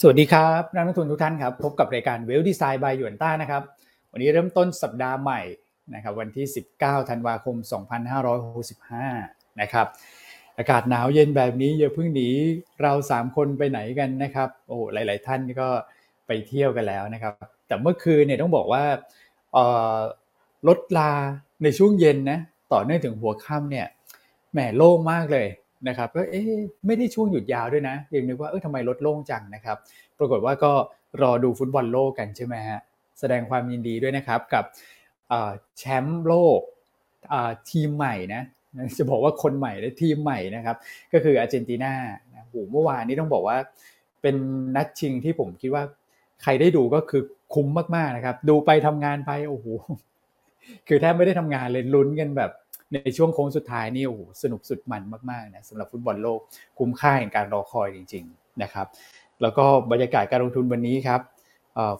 สวัสดีครับนักลงทุนทุกท่านครับ พบกับรายการเวลดีไซน์บายหยวนต้านะครับ วันนี้เริ่มต้นสัปดาห์ใหม่นะครับวันที่ 19 ธันวาคม 2565 นะครับ อากาศหนาวเย็นแบบนี้อย่าเพิ่งหนีเรา 3 คนไปไหนกันนะครับ โอ้หลาย ๆ ท่านก็ไปเที่ยวกันแล้วนะครับ แต่เมื่อคืนเนี่ยต้องบอกว่าลดลาในช่วงเย็นนะต่อเนื่องถึงหัวค่ำเนี่ยแหมโล่งมากเลย นะครับก็เอ๊ะไม่ได้ช่วงหยุดยาวด้วยนะยังนึกว่าเออทำไมลดโล่งจังนะครับ ปรากฏว่าก็รอดูฟุตบอลโลกกันใช่ไหมฮะแสดงความยินดีด้วยนะครับกับแชมป์โลกทีมใหม่นะจะบอกว่าคนใหม่และทีมใหม่นะครับ ก็คืออาร์เจนตินาโอ้เมื่อวานนี้ต้องบอกว่าเป็นนัดชิงที่ผมคิดว่าใครได้ดูก็คือคุ้มมากๆนะครับ ดูไปทำงานไปโอ้โหคือแทบไม่ได้ทำงานเลยลุ้นกันแบบ ในช่วงโค้งสุดท้ายนี่โอ้โหสนุกสุดมันมากๆนะสำหรับฟุตบอลโลกคุ้มค่าแห่งการรอคอยจริง ๆนะครับ แล้วก็บรรยากาศการลงทุนวันนี้ครับ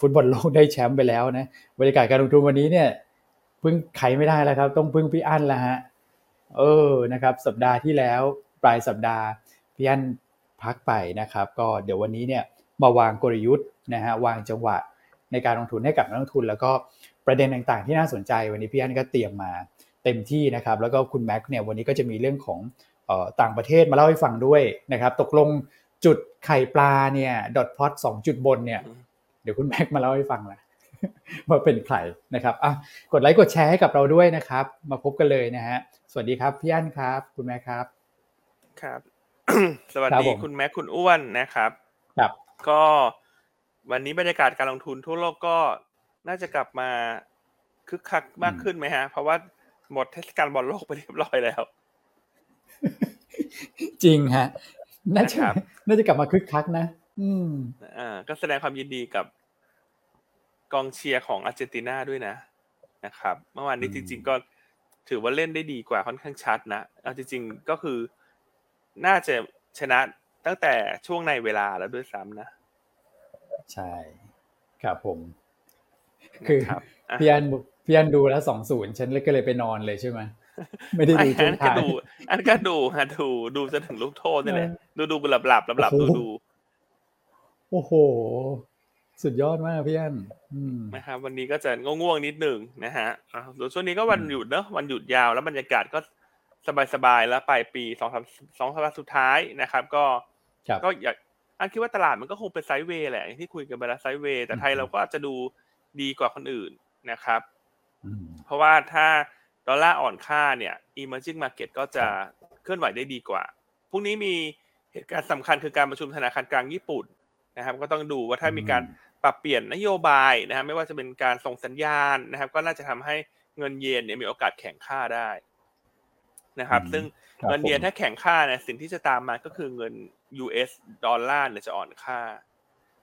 ฟุตบอลโลกได้แชมป์ไปแล้วนะบรรยากาศการลงทุนวันนี้เนี่ยพึ่งไขไม่ได้แล้วครับ ต้องพึ่งพี่อั้นแล้วฮะเออนะครับ สัปดาห์ที่แล้วปลายสัปดาห์พี่อั้นพักไปนะครับ ก็เดี๋ยววันนี้เนี่ยมาวางกลยุทธ์นะฮะวางจังหวะในการลงทุนให้กับนักลงทุน แล้วก็ประเด็นต่างๆ ที่น่าสนใจวันนี้พี่อั้นก็เตรียมมา เต็มที่นะครับ แล้วก็คุณแม็กเนี่ยวันนี้ก็จะมีเรื่องของต่างประเทศมาเล่าให้ฟังด้วยนะครับ ตกลงจุดไข่ปลาเนี่ยดอทพอตสองจุดบนเนี่ย เดี๋ยวคุณแม็กมาเล่าให้ฟังละว่าเป็นใครนะครับอะกดไลค์กดแชร์ให้กับเราด้วยนะครับ มาพบกันเลยนะฮะสวัสดีครับพี่อั้นครับ คุณแม็กครับ ครับ สวัสดีคุณแม็กคุณอ้วนนะครับครับ ก็วันนี้บรรยากาศการลงทุนทั่วโลกก็น่าจะกลับมาคึกคักมากขึ้นไหมฮะ เพราะว่า หมดเทศกาลบอลโลกไปเรียบร้อยแล้ว จริงฮะน่าจะน่าจะกลับมาคึกคักนะ อืมอ่า ก็แสดงความยินดีกับกองเชียร์ของอาร์เจนตินาด้วยนะนะครับ เมื่อวานนี้จริง ๆ ก็ถือว่าเล่นได้ดีกว่าค่อนข้างชัดนะเอาจริง ๆ ก็คือน่าจะชนะตั้งแต่ช่วงในเวลาแล้วด้วยซ้ำนะ ใช่ ครับผม คือพี่อัน พี่อันดูแล้วสองศูนย์ฉันเลยก็เลยไปนอนเลยใช่ไหมไม่ได้ดูจนท้ายอันก็ดูฮะดูดูจนถึงลูกโทษนี่แหละดูดูหลับหลับหลับหลับดูดูโอ้โห สุดยอดมากพี่อันนะครับวันนี้ก็จะง่วงๆนิดหนึ่งนะฮะส่วนช่วงนี้ก็วันหยุดเนอะวันหยุดยาวแล้วบรรยากาศก็สบายๆแล้วปลายปีสองสามสองสัปดาห์สุดท้ายนะครับ ก็ก็อยากอันคิดว่าตลาดมันก็คงเป็นไซด์เวย์แหละที่คุยกันไปแล้วไซด์เวย์แต่ไทยเราก็อาจจะดูดีกว่าคนอื่นนะครับ เพราะว่าถ้าดอลลาร์อ่อนค่าเนี่ย emerging market ก็จะเคลื่อนไหวได้ดีกว่า พรุ่งนี้มีเหตุการณ์สำคัญคือการประชุมธนาคารกลางญี่ปุ่นนะครับ ก็ต้องดูว่าถ้ามีการปรับเปลี่ยนนโยบายนะครับไม่ว่าจะเป็นการส่งสัญญาณนะครับ ก็น่าจะทำให้เงินเยนเนี่ยมีโอกาสแข่งค่าได้นะครับ ซึ่งเงินเยนถ้าแข่งค่าเนี่ยสิ่งที่จะตามมาก็คือเงิน US ดอลลาร์เนี่ยจะอ่อนค่า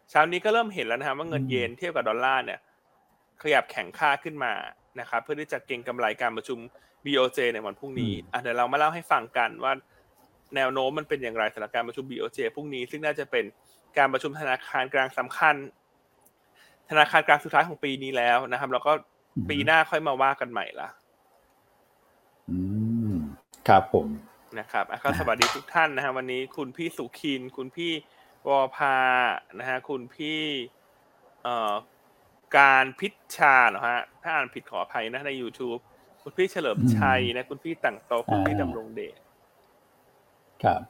เช้านี้ก็เริ่มเห็นแล้วนะครับว่าเงินเยนเทียบกับดอลลาร์เนี่ยขยับแข่งค่าขึ้นมา นะครับเพื่อที่จะเก็งกำไรการประชุม BOJ ในวันพรุ่งนี้อะเดี๋ยวเรามาเล่าให้ฟังกันว่าแนวโน้มมันเป็นอย่างไรสำหรับการประชุม BOJ พรุ่งนี้ ซึ่งน่าจะเป็นการประชุมธนาคารกลางสำคัญ ธนาคารกลางสุดท้ายของปีนี้แล้วนะครับ แล้วก็ปีหน้าค่อยมาว่ากันใหม่ละอืมครับผมนะครับอะสวัสดีทุกท่านนะฮะวันนี้คุณพี่สุขิน คุณพี่วอพานะฮะคุณพี่ เอ่อ การพิชชาเหรอฮะ ถ้าอ่านผิดขออภัยนะใน YouTube คุณพี่เฉลิมชัยนะ คุณพี่ต่างโตคุณพี่ดำรงเดชครับ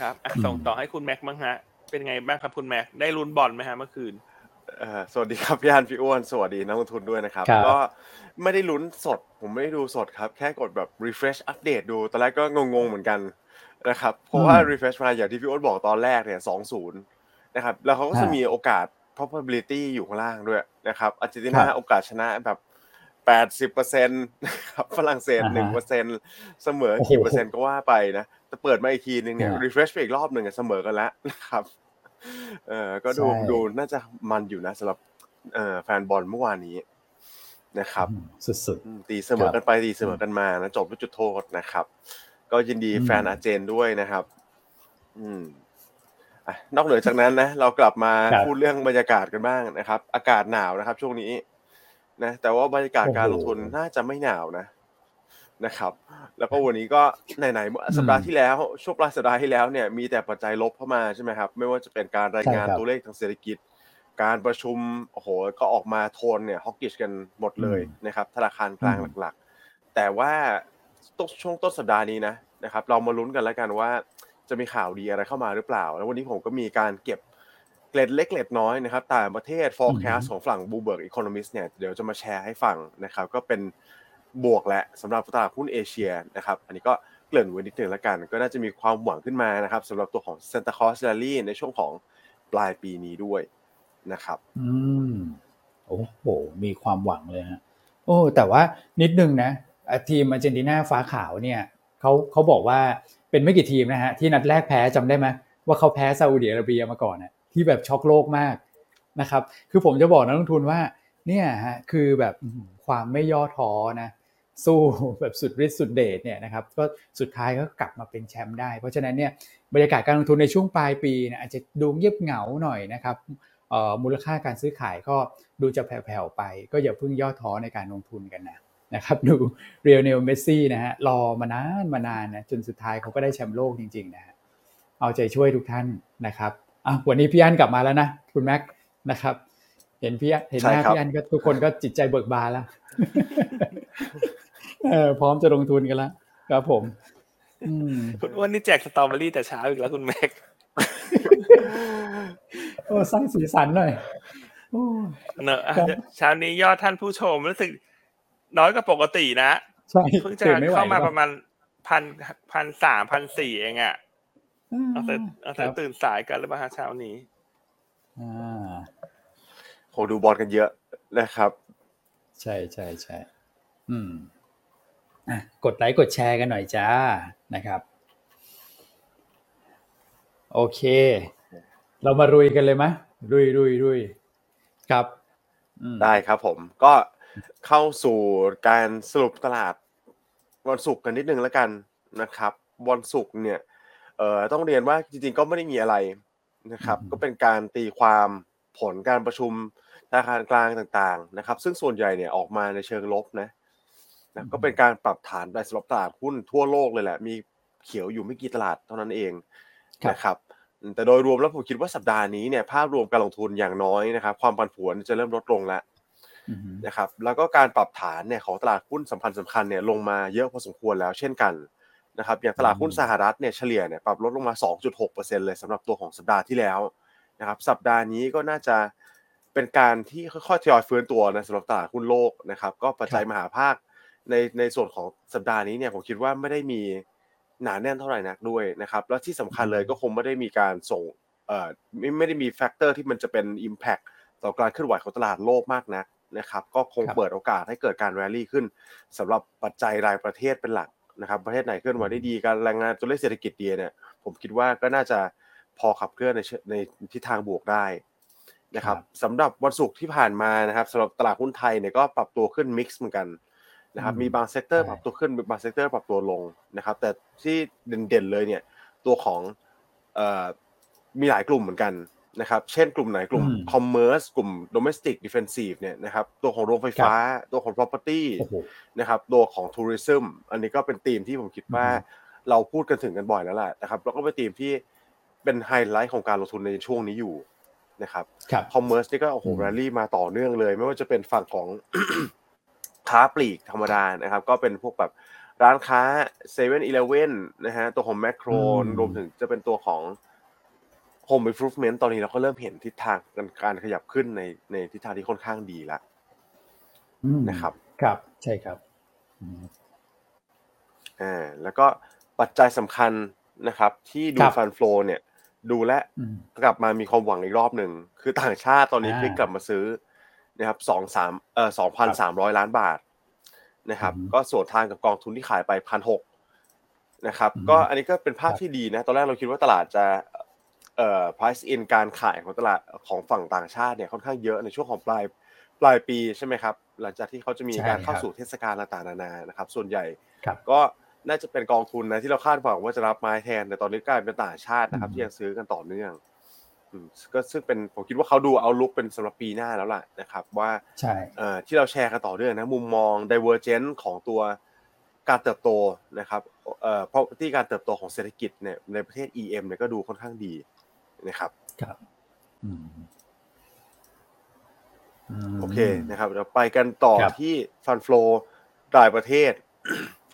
ครับส่งต่อให้คุณแม็กมั้งฮะ เป็นไงบ้างครับคุณแม็กได้ลุ้นบอลไหมฮะเมื่อคืนสวัสดีครับพี่อันพี่อ้วนสวัสดีนักลงทุนด้วยนะครับ ก็ไม่ได้ลุ้นสด ผมไม่ได้ดูสดครับ แค่กดแบบ refresh อัปเดตดูตอนแรกก็งงๆเหมือนกันนะครับเพราะว่า refresh มาอย่างที่พี่อ้วนบอกตอนแรกเนี่ยสองศูนย์นะครับแล้วเขาก็จะมีโอกาส probability อยู่ข้างล่างด้วยนะครับอาร์เจนตินาโอกาสชนะแบบแปดสิบเปอร์เซ็นต์ครับฝรั่งเศสหนึ่งเปอร์เซ็นต์เสมอกี่เปอร์เซ็นต์ก็ว่าไปนะแต่เปิดมาอีกทีนึงเนี่ย refresh ไปอีกรอบหนึ่งเสมอกันแล้วนะครับเออก็ดูดูน่าจะมันอยู่นะสำหรับเอ่อแฟนบอลเมื่อวานนี้นะครับสุดๆตีเสมอกันไปตีเสมอกันมานะจบด้วยจุดโทษนะครับ ก็ยินดีแฟนอาเจนด้วยนะครับ อืม นอกเหนือจากนั้นนะเรากลับมาพูดเรื่องบรรยากาศกันบ้างนะครับ อากาศหนาวนะครับ ช่วงนี้นะแต่ว่าบรรยากาศการลงทุนน่าจะไม่หนาวนะนะครับ แล้วก็วันนี้ก็ไหนๆสัปดาห์ที่แล้วช่วงปลายสัปดาห์ที่แล้วเนี่ยมีแต่ปัจจัยลบเข้ามาใช่ไหมครับ ไม่ว่าจะเป็นการรายงานตัวเลขทางเศรษฐกิจ การประชุมโอ้โหก็ออกมาโทนเนี่ยฮอกกิชกันหมดเลยนะครับ ธนาคารกลางหลักๆ แต่ว่าต้นช่วงต้นสัปดาห์นี้นะนะครับ เรามาลุ้นกันแล้วกันว่า จะมีข่าวดีอะไรเข้ามาหรือเปล่า แล้ววันนี้ผมก็มีการเก็บเกล็ดเล็กเกล็ดน้อยนะครับต่างประเทศ forecast ของฝั่ง Bloomberg Economist เนี่ยเดี๋ยวจะมาแชร์ให้ฟังนะครับ ก็เป็นบวกแหละสำหรับตลาดหุ้นเอเชียนะครับ อันนี้ก็เกริ่นไว้นิดนึงแล้วกัน ก็น่าจะมีความหวังขึ้นมานะครับสำหรับตัวของ Santa Claus Rally ในช่วงของปลายปีนี้ด้วยนะครับ อืมโอ้โห มีความหวังเลยฮะโอ้แต่ว่านิดนึงนะทีมอาร์เจนตินาฟ้าขาวเนี่ยเขาเขาบอกว่า เป็นไม่กี่ทีมนะฮะที่นัดแรกแพ้จำได้ไหมว่าเขาแพ้ซาอุดิอาระเบียมาก่อนน่ะที่แบบช็อกโลกมากนะครับ คือผมจะบอกนักลงทุนว่าเนี่ยฮะคือแบบความไม่ย่อท้อนะสู้แบบสุดฤทธิ์สุดเดชเนี่ยนะครับก็สุดท้ายก็กลับมาเป็นแชมป์ได้ เพราะฉะนั้นเนี่ยบรรยากาศการลงทุนในช่วงปลายปีนี่ยอาจจะดูเงียบเหงาหน่อยนะครับมูลค่าการซื้อขายก็ดูจะแผ่วๆไป ก็อย่าเพิ่งย่อท้อในการลงทุนกันนะ นะครับดูลิโอเนลเมสซี่นะฮะรอมานานมานานนะจนสุดท้ายเขาก็ได้แชมป์โลกจริงๆนะฮะเอาใจช่วยทุกท่านนะครับอะวันนี้พี่อันกลับมาแล้วนะคุณแม็กนะครับ เห็นพี่เห็นหน้าพี่อันก็ทุกคนก็จิตใจเบิกบานแล้วเออพร้อมจะลงทุนกันแล้วครับผมคุณอ้วนนี่แจกสตรอเบอรี่แต่เช้าอีกแล้วคุณแม็กโอ้สร้างสีสันหน่อยเนอะเช้านี้ยอดท่านผู้ชมรู้สึก น้อยกว่าปกตินะใช่เพิ่งจะเข้ามาประมาณพันพันสามพันสี่เองอะเอาแต่เอาแต่ตื่นสายกันหรือเปล่าเช้านี้อ่าโหดูบอลกันเยอะนะครับ ใช่ใช่ใช่อืมอะกดไลค์กดแชร์กันหน่อยจ้านะครับ โอเค เรามารุยกันเลยไหมรุยรุยรุยครับ ได้ครับผมก็ เข้าสู่การสรุปตลาดวันศุกร์กันนิดนึงแล้วกันนะครับ วันศุกร์เนี่ยเอ่อต้องเรียนว่าจริงๆก็ไม่ได้มีอะไรนะครับ ก็เป็นการตีความผลการประชุมธนาคารกลางต่างๆนะครับ ซึ่งส่วนใหญ่เนี่ยออกมาในเชิงลบนะนะก็เป็นการปรับฐานไปสำหรับตลาดหุ้นทั่วโลกเลยแหละ มีเขียวอยู่ไม่กี่ตลาดเท่านั้นเองนะครับแต่โดยรวมแล้วผมคิดว่าสัปดาห์นี้เนี่ยภาพรวมการลงทุนอย่างน้อยนะครับ ความผันผวนจะเริ่มลดลงแล้ว นะครับแล้วก็การปรับฐานเนี่ยของตลาดหุ้นสำคัญสำคัญเนี่ยลงมาเยอะพอสมควรแล้วเช่นกันนะครับอย่างตลาดหุ้นสหรัฐเนี่ยเฉลี่ยเนี่ยปรับลดลงมา 2.6%เลยสำหรับตัวของสัปดาห์ที่แล้วนะครับสัปดาห์นี้ก็น่าจะเป็นการที่ค่อยๆทยอยฟื้นตัวนะสำหรับตลาดหุ้นโลกนะครับก็ปัจจัยมหาภาคในในส่วนของสัปดาห์นี้เนี่ยผมคิดว่าไม่ได้มีหนาแน่นเท่าไหร่นักด้วยนะครับแล้วที่สำคัญเลยก็คงไม่ได้มีการส่งเอ่อไม่ไม่ได้มี factor ที่มันจะเป็น Impact ต่อการเคลื่อนไหวของตลาดโลกมากนัก นะครับก็คงเปิดโอกาสให้เกิดการแรลลี่ขึ้นสำหรับปัจจัยรายประเทศเป็นหลักนะครับ ประเทศไหนเคลื่อนไหวได้ดีการรายงานตัวเลขเศรษฐกิจดีเนี่ย ผมคิดว่าก็น่าจะพอขับเคลื่อนในในทิศทางบวกได้นะครับสำหรับวันศุกร์ที่ผ่านมานะครับสำหรับตลาดหุ้นไทยเนี่ยก็ปรับตัวขึ้น mix เหมือนกันนะครับมีบาง sector ปรับตัวขึ้นบาง sector ปรับตัวลงนะครับ แต่ที่เด่นๆเลยเนี่ยตัวของมีหลายกลุ่มเหมือนกัน นะครับ เช่นกลุ่มไหนกลุ่ม commerce กลุ่ม domestic defensive เนี่ยนะครับตัวของโรงไฟฟ้า ตัวของ property นะครับตัวของ tourism อันนี้ก็เป็นธีมที่ผมคิดว่าเราพูดกันถึงกันบ่อยแล้วแหละนะครับแล้วก็เป็นธีมที่เป็นไฮไลท์ของการลงทุนในช่วงนี้อยู่นะครับ commerce นี่ก็โอ้โหแรลลี่มาต่อเนื่องเลย ไม่ว่าจะเป็นฝั่งของค้าปลีกธรรมดานะครับ ก็เป็นพวกแบบร้านค้าเซเว่นอีเลฟเว่นนะฮะตัวของแมคโครรวมถึงจะเป็นตัวของ Home Improvement ตอนนี้เราก็เริ่มเห็นทิศทางการการขยับขึ้นในในทิศทางที่ค่อนข้างดีแล้วนะครับ ครับใช่ครับอ่าแล้วก็ปัจจัยสำคัญนะครับ ที่ดูฟันฟลูเนี่ย ดูและกลับมามีความหวังอีกรอบหนึ่ง คือต่างชาติตอนนี้พลิกกลับมาซื้อนะครับสองสามเอ่อสองพันสามร้อยล้านบาทนะครับ ก็ส่วนทางกับกองทุนที่ขายไปพันหกนะครับ ก็อันนี้ก็เป็นภาพที่ดีนะ ตอนแรกเราคิดว่าตลาดจะ เอ่อ price in การขายของตลาดของฝั่งต่างชาติเนี่ยค่อนข้างเยอะในช่วงของปลายปลายปีใช่ไหมครับ หลังจากที่เขาจะมีการเข้าสู่เทศกาลต่างๆนานานะครับ ส่วนใหญ่ก็น่าจะเป็นกองทุนนะที่เราคาดหวังว่าจะรับไม้แทน แต่ตอนนี้กลายเป็นต่างชาตินะครับ ที่ยังซื้อกันต่อเนื่องก็ซึ่งเป็นผมคิดว่าเขาดูเอาลุกเป็นสำหรับปีหน้าแล้วล่ะนะครับ ว่าที่เราแชร์กันต่อเนื่องนะมุมมอง divergent ของตัวการเติบโตนะครับเอ่อเพราะที่การเติบโตของเศรษฐกิจเนี่ยในประเทศ EM เนี่ยก็ดูค่อนข้างดี นะครับครับอืมมโอเคนะครับเดี๋ยวไปกันต่อครับที่ฟันฟลอรายประเทศ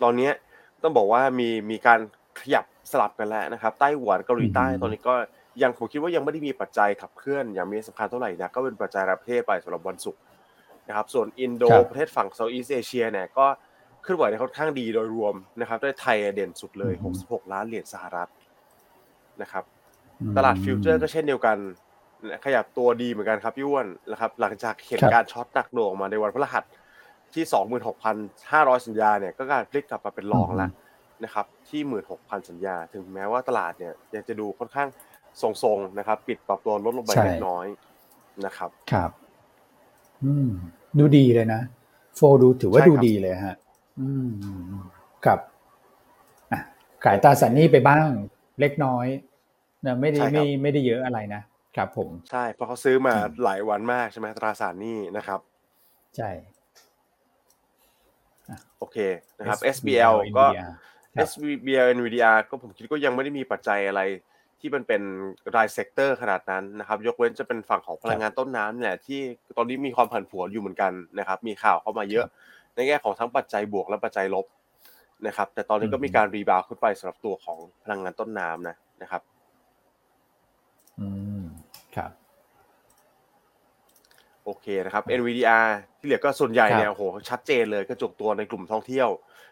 ตอนเนี้ยต้องบอกว่ามีมีการขยับสลับกันแล้วนะครับ ไต้หวันเกาหลีใต้ตอนนี้ก็ยังผมคิดว่ายังไม่ได้มีปัจจัยขับเคลื่อน อย่างมีสำคัญเท่าไหร่นะก็เป็นปัจจัยรายประเทศไปสำหรับวันศุกร์นะครับ ส่วนอินโดครับประเทศฝั่ง Southeast Asia เนี่ยก็เคลื่อนไหวได้ค่อนข้างดีโดยรวมนะครับได้ไทยเด่นสุดเลยอืม66 ล้านเหรียญสหรัฐนะครับอืม ตลาด future ก็เช่นเดียวกัน ขยับตัวดีเหมือนกันครับพี่อ้วนนะครับ หลังจากเห็นครับการ short หนักหน่วงออกมาในวันพฤหัสที่ 26,500 สัญญาเนี่ยก็การพลิกกลับมาเป็นรองแล้วนะครับที่ 16,000 สัญญา ถึงแม้ว่าตลาดเนี่ยยังจะดูค่อนข้างทรงๆนะครับ ปิดปรับตัวลดลงไปใช่เล็กน้อยนะครับครับ อืม ดูดีเลยนะ โฟดูถือว่าใช่ดูครับดีเลยฮะ อืมครับอะขายตราสารหนี้ไปบ้างเล็กน้อย นะไม่ได้ไม่ไม่ได้เยอะอะไรนะครับผมใช่เพราะเขาซื้อมาอืมหลายวันมากใช่ไหมตราสารหนี้นะครับ ใช่โอเคนะครับ SBL SBL ก็ NVDR ครับ SBL NVDR ก็ผมคิดก็ยังไม่ได้มีปัจจัยอะไรที่มันเป็นราย sector ขนาดนั้นนะครับ ยกเว้นจะเป็นฝั่งของพลังงานต้นน้ำเนี่ยที่ตอนนี้มีความผันผวนอยู่เหมือนกันนะครับ มีข่าวเข้ามาเยอะ ในแง่ของทั้งปัจจัยบวกและปัจจัยลบนะครับ แต่ตอนนี้ก็อืมมีการ rebound ขึ้นไปสำหรับตัวของพลังงานต้นน้ำนะนะครับ อืมครับ โอเคนะครับ NVDR ที่เหลือก็ส่วนใหญ่เนี่ยครับโอ้โหชัดเจนเลยกระจุกตัวในกลุ่มท่องเที่ยว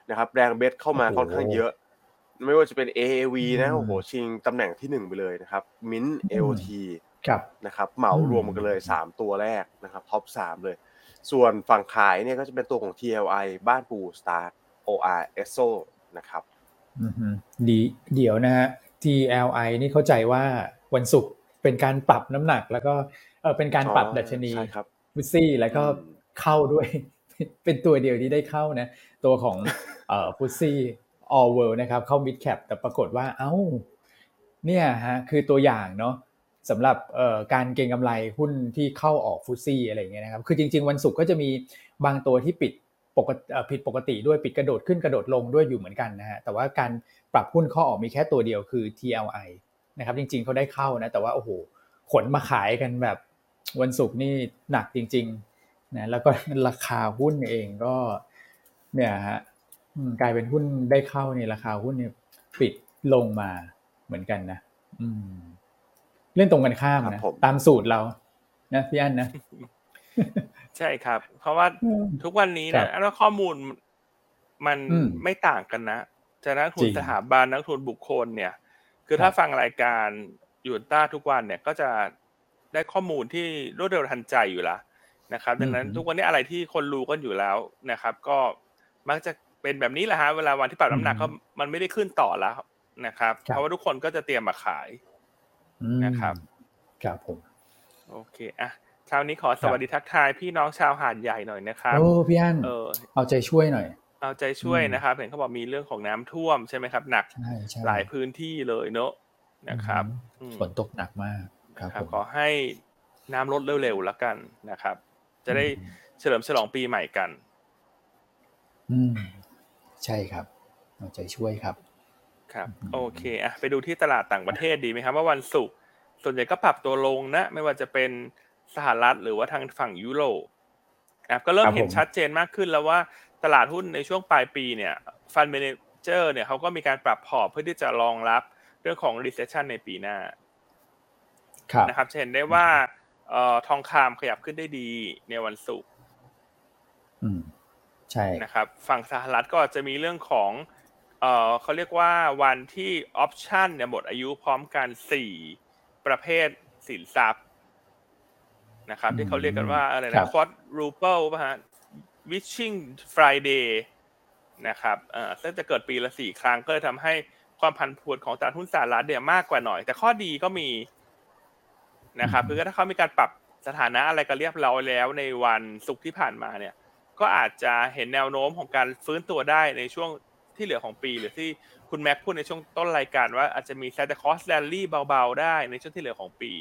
นะครับ แรงเบสเข้ามาโอ้โหค่อนข้างเยอะ ไม่ว่าจะเป็น AAV นะอืมโอ้โหชิงตำแหน่งที่หนึ่งไปเลยนะครับ Mint อืม AOT ครับนะครับเหมารวมกันเลย 3 ตัวแรกนะครับท็อป3เลย ส่วนฝั่งขายเนี่ยก็จะเป็นตัวของ TLI บ้านปู Start OR ESSO นะครับอือฮึดีเดี๋ยวนะฮะ TLI นี่เข้าใจว่า วันศุกร์เป็นการปรับน้ำหนัก แล้วก็เออเป็นการปรับอ๋อดัชนีใช่ครับฟุตซี่แล้วก็อืมเข้าด้วย เป็นตัวเดียวที่ได้เข้านะ ตัวของเอ่อฟุตซี่ all world นะครับเข้า mid cap แต่ปรากฏว่าเอ้าเนี่ยฮะคือตัวอย่างเนาะสำหรับเอ่อการเก็งกำไรหุ้นที่เข้าออกฟุตซี่อะไรอย่างเงี้ยนะครับ คือจริง ๆ วันศุกร์ก็จะมีบางตัวที่ปิดปกติเอ่อผิดปกติด้วยปิดกระโดดขึ้นกระโดดลงด้วยอยู่เหมือนกันนะฮะแต่ว่าการปรับหุ้นเข้าออกมีแค่ตัวเดียวคือ TLI นะครับ จริง ๆเขาได้เข้านะ แต่ว่าโอ้โหขนมาขายกันแบบวันศุกร์นี่หนักจริงๆนะแล้วก็ราคาหุ้นเองก็ เนี่ยฮะอืมกลายเป็นหุ้นได้เข้าเนี่ยราคาหุ้นเนี่ยปิดลงมาเหมือนกันนะอืม เล่นตรงกันข้ามครันะบผมตามสูตรเรา นะพี่อันนะใช่ครับ เพราะว่าอืมทุกวันนี้ครันะบแล้วข้อมูลมันอืมไม่ต่างกันนะจะนักทุจนริงสถาบันนักทุนบุคคลเนี่ย คือถ้าครับฟังรายการยูนต้าทุกวันเนี่ยก็จะได้ข้อมูลที่รวดเร็วทันใจอยู่แล้วนะครับ ดังนั้นอืมทุกวันนี้อะไรที่คนรู้กันอยู่แล้วนะครับ ก็มักจะเป็นแบบนี้แหละฮะเวลาวันที่ปรับน้ำหนักก็มันไม่ได้ขึ้นต่อแล้วนะครับครับเพราะว่าทุกคนก็จะเตรียมมาขายอืมนะครับครับผมโอเคอะเช้านี้ขอสวัสดีทักทายพี่น้องชาวหาดใหญ่หน่อยนะครับโอ้พี่อันเออเอาใจช่วยหน่อย เอาใจช่วยอืมนะครับเห็นเขาบอกมีเรื่องของน้ำท่วมใช่ไหมครับ หนักใช่ใช่หลายพื้นที่เลยเนอะนะครับอืมอืมฝนตกหนักมากครับครับผมขอให้น้ำลดเร็วๆแล้วกันนะครับ จะได้อืมเฉลิมฉลองปีใหม่กัน อืมใช่ครับเอาใจช่วยครับ ครับอืมโอเคอะไปดูที่ตลาดต่างประเทศดีไหมครับ ว่าวันศุกร์ส่วนใหญ่ก็ปรับตัวลงนะ ไม่ว่าจะเป็นสหรัฐหรือว่าทางฝั่งยุโรปนะครับก็เริ่มเห็นชัดเจนมากขึ้นแล้วว่า ตลาดหุ้นในช่วงปลายปีเนี่ยฟันเมนเจอร์เนี่ยเขาก็มีการปรับพอร์ตเพื่อที่จะรองรับเรื่องของ recession ในปีหน้าครับนะครับจะเห็นได้ว่าเอ่อทองคำขยับขึ้นได้ดีในวันศุกร์อืมใช่นะครับ ฝั่งสหรัฐก็จะมีเรื่องของเอ่อเขาเรียกว่าวันที่ออปชันเนี่ยหมดอายุพร้อมกัน4ประเภทสินทรัพย์นะครับ ที่เขาเรียกกันว่าอะไรครันะบควอ r รูเปิลป่ะฮะ wishing Friday นะครับเอ่อซึ่งจะเกิดปีละสี่ครั้งก็เลยทำให้ความผันผวนของตลาดหุ้นสหรัฐเนี่ยมากกว่าหน่อย แต่ข้อดีก็มีนะครับคือถ้าเขามีการปรับสถานะอะไรก็เรียบร้อยแล้วในวันศุกร์ที่ผ่านมาเนี่ย ก็อาจจะเห็นแนวโน้มของการฟื้นตัวได้ในช่วงที่เหลือของปีหรือที่คุณแม็กพูดในช่วงต้นรายการว่าอาจจะมี Santa Claus rally เบาๆได้ในช่วงที่เหลือของปี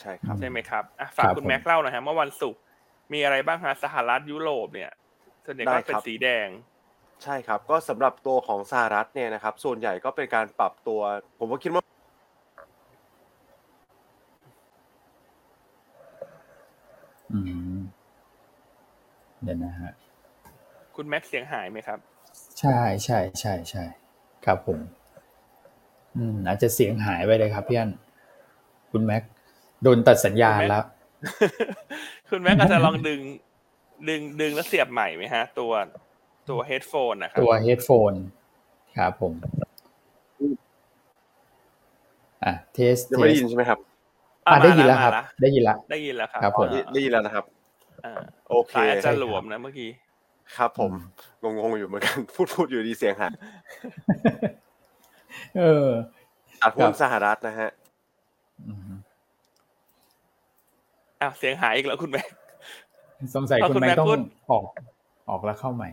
ใช่ครับใช่ไหมครับอะฝากครับคุณผมแม็กเล่าหน่อยฮะเมื่อวันศุกร์ มีอะไรบ้างฮะสหรัฐยุโรปเนี่ย ส่วนใหญ่ก็ได้เป็นครับสีแดง ใช่ครับ ก็สำหรับตัวของสหรัฐเนี่ยนะครับ ส่วนใหญ่ก็เป็นการปรับตัว ผมก็คิดว่าอืมเดี๋ยวนะฮะคุณแม็กเสียงหายไหมครับ ใช่ใช่ใช่ใช่ครับผม อืม อาจจะเสียงหายไปเลยครับพี่อันคุณแม็กโดนตัดสัญญาณแล้ว คุณแม็กอาจจะลองดึง ดึงดึงแล้วเสียบใหม่ไหมฮะ ตัวตัวเฮดโฟนนะครับตัวเฮดโฟนครับผม อะเทสยังเทไม่ได้สยินใช่ไหมครับ อะได้ยินแล้วมาครับ ได้ยินแล้วได้ยินแล้วครับครับผมได้ได้ยินแล้วนะครับอ่าโอเคสายอาจใช่จะครับหลวมนะเมื่อกี้ ครับผมงงๆอยู่เหมือนกัน พูดพูดอยู่ดีเสียงหายเออตลาดหุ้ครันบสหรัฐนะฮะ อืมอ้าวเสียงหายอีกแล้วคุณแม็กสงสัยเอาคุณคุณแม็กแม็กต้องพูดออกออกแล้วเข้าใหม่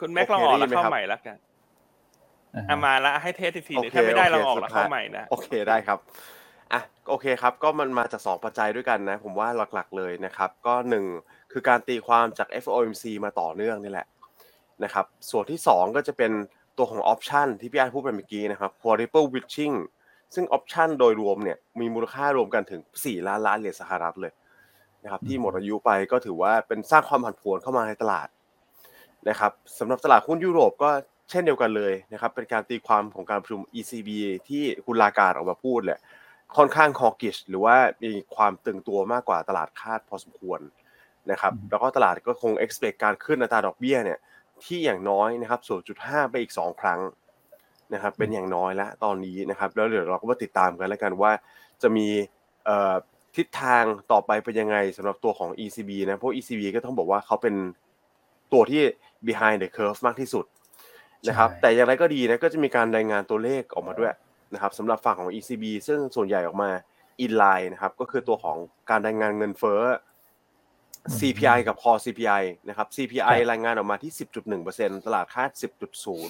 คุณแม็กโอลองเคออกได้ยิแล้วนไหมเข้าครับใหม่แล้วกันอ่าฮะอะมาแล้วให้เทสอีกทีหนึงโอเคถ้าไม่ได้โอเคลองออกแล้วสุดท้ายเข้าใหม่นะโอเคได้ครับอะโอเคครับ ก็มันมาจากสองปัจจัยด้วยกันนะ ผมว่าหลักๆเลยนะครับ ก็หนึ่งคือการตีความจาก FOMC มาต่อเนื่องนี่แหละนะครับ ส่วนที่สองก็จะเป็นตัวของออปชันที่พี่อันพูดไปเมื่อกี้นะครับ quadruple witching ซึ่งออปชันโดยรวมเนี่ยมีมูลค่ารวมกันถึง 4 ล้านล้านเหรียญสหรัฐเลย นะครับที่หมดอายุไปก็ถือว่าเป็นสร้างความผันผวนเข้ามาในตลาดนะครับสำหรับตลาดหุ้นยุโรปก็เช่นเดียวกันเลยนะครับเป็นการตีความของการประชุม ECB ที่คุณลาการดออกมาพูดแหละค่อนข้างคอกิชหรือว่ามีความตึงตัวมากกว่าตลาดคาดพอสมควรนะครับแล้วก็ตลาดก็คง expect การขึ้นอัตราดอกเบี้ยเนี่ยที่อย่างน้อยนะครับ 0.5 ไปอีก 2 ครั้งนะครับเป็นอย่างน้อยแล้วตอนนี้นะครับแล้วเดี๋ยวเราก็มาติดตามกันแล้วกันว่าจะมีเอ่อ ทิศทางต่อไปเป็นยังไงสำหรับตัวของ ECB นะเพราะ ECB ก็ต้องบอกว่าเขาเป็นตัวที่ behind the curve มากที่สุดนะครับใช่แต่อย่างไรก็ดีนะก็จะมีการรายงานตัวเลขออกมาด้วยนะครับสำหรับฝั่งของ ECB ซึ่งส่วนใหญ่ออกมา inline นะครับก็คือตัวของการรายงานเงินเฟ้อ CPI กับ core CPI นะครับ CPI ครับรายงานออกมาที่ 10.1%ตลาดคาด 10.0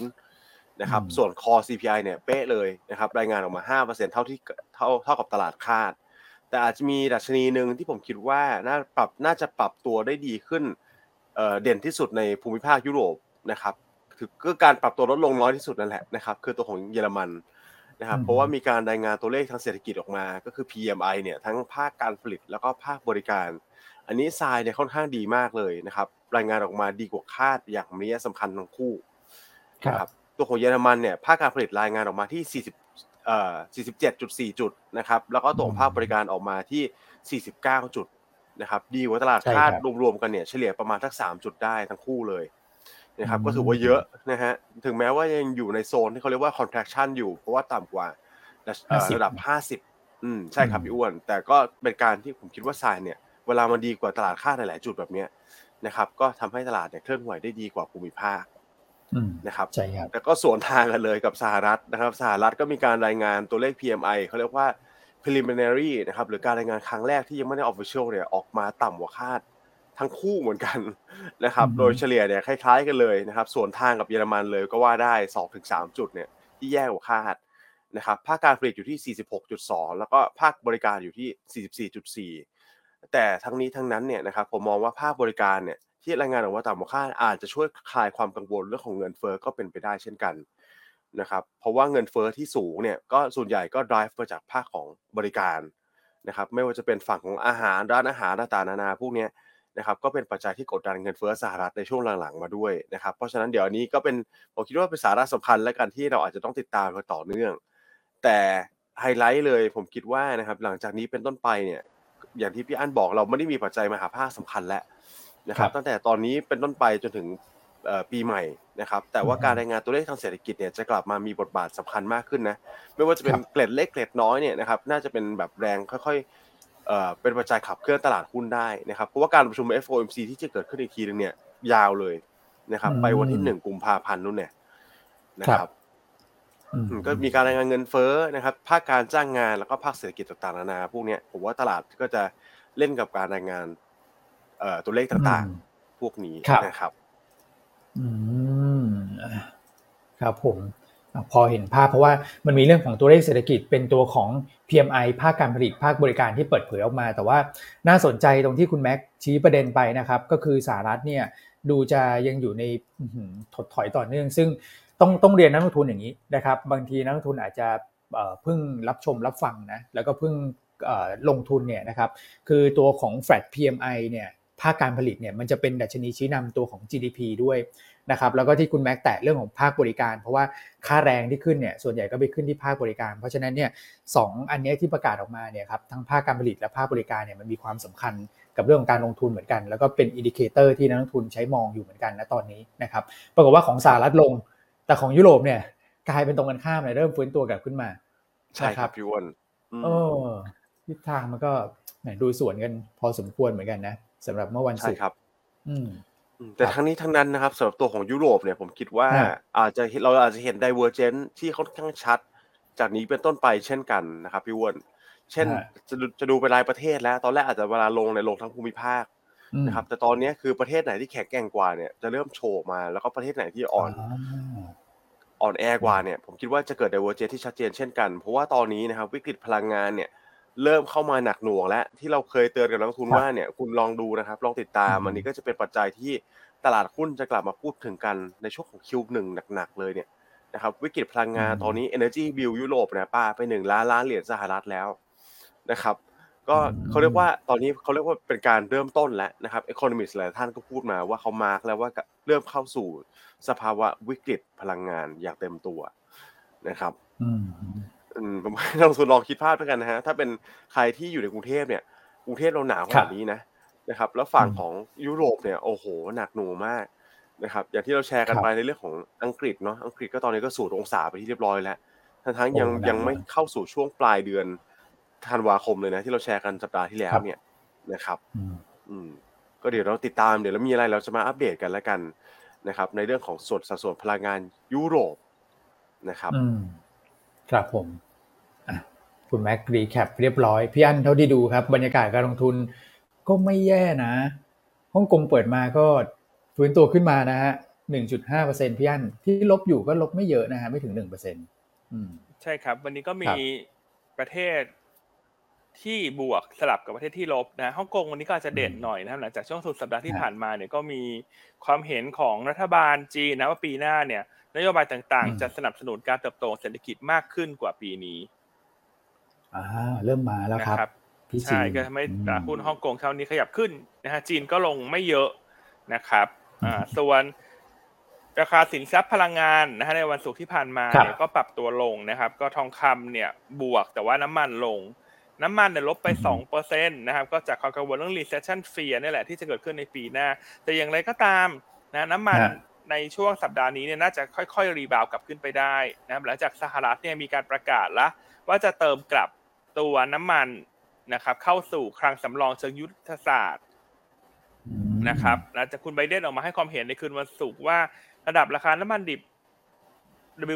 นะครับอืมส่วน core CPI เนี่ยเป๊ะเลยนะครับ รายงานออกมา 5%เท่าที่เท่าเท่ากับตลาดคาด แต่อาจจะมีดัชนีหนึ่งที่ผมคิดว่าน่าปรับน่าจะปรับตัวได้ดีขึ้นเอ่อเด่นที่สุดในภูมิภาคยุโรปนะครับคือก็การปรับตัวลดลงน้อยที่สุดนั่นแหละนะครับ คือตัวของเยอรมันนะครับอืมเพราะว่ามีการรายงานตัวเลขทางเศรษฐกิจออกมา ก็คือ PMI เนี่ยทั้งภาคการผลิตแล้วก็ภาคบริการ อันนี้ทรายเนี่ยค่อนข้างดีมากเลยนะครับ รายงานออกมาดีกว่าคาดอย่างมีนัยสำคัญทั้งคู่ครับนะครับตัวของเยอรมันเนี่ยภาคการผลิตรายงานออกมาที่40เอ่อ 47.4 จุดนะครับ แล้วก็ตัวของภาคบริการออกมาที่ 49 จุดนะครับ ดีกว่าตลาดใช่คาดครับรวมๆกันเนี่ยเฉลี่ยประมาณทัก 3 จุดได้ทั้งคู่เลยนะครับอืมก็ถือว่าเยอะนะฮะ ถึงแม้ว่ายังอยู่ในโซนที่เขาเรียกว่า contraction อยู่ เพราะว่าต่ำกว่าเอ่อ50ระดับ 50 อืม ใช่ครับอืมพี่อ้วน แต่ก็เป็นการที่ผมคิดว่าทรายเนี่ย เวลามันดีกว่าตลาดคาดหลายๆจุดแบบเนี้ยนะครับ ก็ทำให้ตลาดเนี่ยเคลื่อนไหวได้ดีกว่าภูมิภาคอืม นะครับใช่ครับแล้วก็สวนทางกันเลยกับสหรัฐนะครับสหรัฐก็มีการรายงานตัวเลข PMI เขาเรียกว่า preliminary นะครับหรือการรายงานครั้งแรกที่ยังไม่ได้ official เนี่ยออกมาต่ำกว่าคาดทั้งคู่เหมือนกันนะครับอือฮึโดยเฉลี่ยเนี่ยคล้ายๆกันเลยนะครับสวนทางกับเยอรมันเลยก็ว่าได้ 2-3 จุดเนี่ยที่แย่กว่าคาดนะครับภาคการผลิตอยู่ที่ 46.2 แล้วก็ภาคบริการอยู่ที่ 44.4 แต่ทั้งนี้ทั้งนั้นเนี่ยนะครับผมมองว่าภาคบริการเนี่ย ที่รายงานออกมาต่ำกว่าคาดอาจจะช่วยคลายความกังวลเรื่องของเงินเฟ้อก็เป็นไปได้เช่นกันนะครับเพราะว่าเงินเฟ้อที่สูงเนี่ยก็ส่วนใหญ่ก็ drive มาจากภาคของบริการนะครับไม่ว่าจะเป็นฝั่งของอาหารร้านอาหารต่างๆนานาพวกนี้นะครับก็เป็นปัจจัยที่กดดันเงินเฟ้อสหรัฐในช่วงหลังๆมาด้วยนะครับเพราะฉะนั้นเดี๋ยวนี้ก็เป็นผมคิดว่าเป็นสาระสำคัญและกันที่เราอาจจะต้องติดตามกันต่อเนื่อง แต่ไฮไลท์เลยผมคิดว่านะครับหลังจากนี้เป็นต้นไปเนี่ยอย่างที่พี่อั้นบอกเราไม่ได้มีปัจจัยมหาภาคสำคัญแล้ว นะครับครับ ตั้งแต่ตอนนี้เป็นต้นไปจนถึงเอ่อปีใหม่นะครับ แต่ว่าอือฮึการรายงานตัวเลขทางเศรษฐกิจเนี่ยจะกลับมามีบทบาทสำคัญมากขึ้นนะ ไม่ว่าจะเป็นครับเกล็ดเล็กเกล็ดน้อยเนี่ยนะครับ น่าจะเป็นแบบแรงค่อยๆเอ่อเป็นปัจจัยขับเคลื่อนตลาดหุ้นได้นะครับ เพราะว่าการประชุม FOMC ที่จะเกิดขึ้นอีกทีนึงเนี่ยยาวเลยนะครับอืมไปวันที่หนึ่งกุมภาพันธ์นู่นเนี่ยนะคครัรับบอืมอืมก็มีการรายงานเงินเฟ้อนะครับ ภาคการจ้างงานแล้วก็ภาคเศรษฐกิจต่างๆนานาพวกเนี้ยผมว่าตลาดก็จะเล่นกับการรายงานเอ่อ ตัวเลขต่างอืมๆพวกนี้ครับนะครับ อืมอะครับผมอะพอเห็นภาพเพราะว่ามันมีเรื่องของตัวเลขเศรษฐกิจเป็นตัวของ PMI ภาคการผลิตภาคบริการที่เปิดเผยออกมา แต่ว่าน่าสนใจตรงที่คุณแม็กชี้ประเด็นไปนะครับ ก็คือสหรัฐเนี่ยดูจะยังอยู่ในถดถอยต่อเนื่อง ซึ่งต้องต้องเรียนนักลงทุนอย่างนี้นะครับ บางทีนักลงทุนอาจจะเพิ่งรับชมรับฟังนะแล้วก็เพิ่งลงทุนเนี่ยนะครับ คือตัวของ flat PMI เนี่ย ภาคการผลิตเนี่ยมันจะเป็นดัชนีชี้นำตัวของ GDP ด้วยนะครับแล้วก็ที่คุณแม็กแตะเรื่องของภาคบริการ เพราะว่าค่าแรงที่ขึ้นเนี่ยส่วนใหญ่ก็ไปขึ้นที่ภาคบริการ เพราะฉะนั้นเนี่ยสองอันนี้ที่ประกาศออกมาเนี่ยครับทั้งภาคการผลิตและภาคบริการเนี่ยมันมีความสำคัญกับเรื่องของการลงทุนเหมือนกัน แล้วก็เป็น indicator ที่นักลงทุนใช้มองอยู่เหมือนกันนะตอนนี้นะครับปรากฏว่าของสหรัฐลง แต่ของยุโรปเนี่ยกลายเป็นตรงกันข้ามเลยเริ่มฟื้นตัวกลับขึ้นมาใช่ครับพี่อ้วนเออทิศทางมันก็ไหนดูสวนกันพอสมควรเหมือนกันนะ สำหรับเมื่อวันศุกร์ครับอืมแต่ทั้งนี้ทั้งนั้นนะครับสำหรับตัวของยุโรปเนี่ยผมคิดว่าอาจจะเราอาจจะเห็น divergence ที่ค่อนข้างชัด จากนี้เป็นต้นไปเช่นกันนะครับพี่อ้วนเช่นจะจะดูเป็นรายประเทศแล้ว ตอนแรกอาจจะเวลาลงในลงทั้งภูมิภาคนะครับ แต่ตอนนี้คือประเทศไหนที่แข็งแกร่งกว่าเนี่ยจะเริ่มโชว์มาแล้วก็ประเทศไหนที่อ่อนอ่อนแอกว่าเนี่ยผมคิดว่าจะเกิด divergence ที่ชัดเจนเช่นกัน เพราะว่าตอนนี้นะครับวิกฤตพลังงานเนี่ย เริ่มเข้ามาหนักหน่วงแล้วที่เราเคยเตือนกับนักลงทุนว่าเนี่ยคุณลองดูนะครับ ลองติดตามอันนี้ก็จะเป็นปัจจัยที่ตลาดหุ้นจะกลับมาพูดถึงกันในช่วงของคิวหนึ่งหนักๆเลยเนี่ยนะครับวิกฤตพลังงานตอนนี้ Energy Bill ยุโรปเนี่ยป้าไปหนึ่งล้านล้านเหรียญสหรัฐแล้วนะครับ ก็เขาเรียกว่าตอนนี้เขาเรียกว่าเป็นการเริ่มต้นแล้วนะครับเอคอนมิสหลายท่านก็พูดมาว่าเขามาร์กแล้วว่าเริ่มเข้าสู่สภาวะวิกฤตพลังงานอย่างเต็มตัวนะครับ อืมผมให้นักลงทุนลองคิดภาพด้วยกันนะฮะ ถ้าเป็นใครที่อยู่ในกรุงเทพเนี่ยกรุงเทพเราหนาวขนาดนี้นะนะครับ แล้วฝั่งของยุโรปเนี่ยโอ้โหหนักหน่วงมากนะครับอย่างที่เราแชร์กันไปในเรื่องของอังกฤษเนาะอังกฤษก็ตอนนี้ก็สูดองศาไปที่เรียบร้อยแล้วทั้งทั้งยังยังไม่เข้าสู่ช่วงปลายเดือนธันวาคมเลยนะ ที่เราแชร์กันสัปดาห์ที่แล้วเนี่ยนะครับ อืมก็เดี๋ยวเราติดตามเดี๋ยวเรามีอะไรเราจะมาอัปเดตกันแล้วกันนะครับ ในเรื่องของส่วนสัดส่วนพลังงานยุโรปนะครับ ครับผมคุณแม็ก recap เรียบร้อย พี่อันเท่าที่ดูครับ บรรยากาศการลงทุนก็ไม่แย่นะฮ่องกงเปิดมาก็ฟื้นตัวขึ้นมานะฮะหนึ่งจุดห้าเปอร์เซ็นพี่อันที่ลบอยู่ก็ลบไม่เยอะนะฮะไม่ถึงหนึ่งเปอร์เซ็นต์ใช่ครับ วันนี้ก็มีประเทศ ที่บวกสลับกับประเทศที่ลบนะฮ่องกงวันนี้ก็อาจจะเด่นหน่อยนะครับหลังจากช่วงสุดสัปดาห์ที่ผ่านมาเนี่ยก็มีความเห็นของรัฐบาลจีนนะว่าปีหน้าเนี่ยนโยบายต่างๆ จะสนับสนุนการเติบโตเศรษฐกิจมากขึ้นกว่าปีนี้อ่าเริ่มมาแล้วครับใช่ก็ทำให้ตลาดหุ้นฮ่องกงเช้านี้ขยับขึ้นนะฮะจีนก็ลงไม่เยอะนะครับอ่าส่วนราคาสินทรัพย์พลังงานนะฮะในวันศุกร์ที่ผ่านมาเนี่ยก็ปรับตัวลงนะครับ ก็ทองคำเนี่ยบวกแต่ว่าน้ำมันลง น้ำมันเนี่ยลบไปสองเปอร์เซ็นต์นะครับก็จากความกังวลเรื่อง recession fear นี่แหละที่จะเกิดขึ้นในปีหน้า แต่อย่างไรก็ตามนะน้ำมันในช่วงสัปดาห์นี้เนี่ยน่าจะค่อยๆ rebound กลับขึ้นไปได้นะครับหลังจากสหรัฐเนี่ยมีการประกาศแล้วว่าจะเติมกลับตัวน้ำมันนะครับเข้าสู่คลังสำรองเชิงยุทธศาสตร์นะครับหลังจากคุณไบเดนออกมาให้ความเห็นในคืนวันศุกร์ว่าระดับราคาน้ำมันดิบ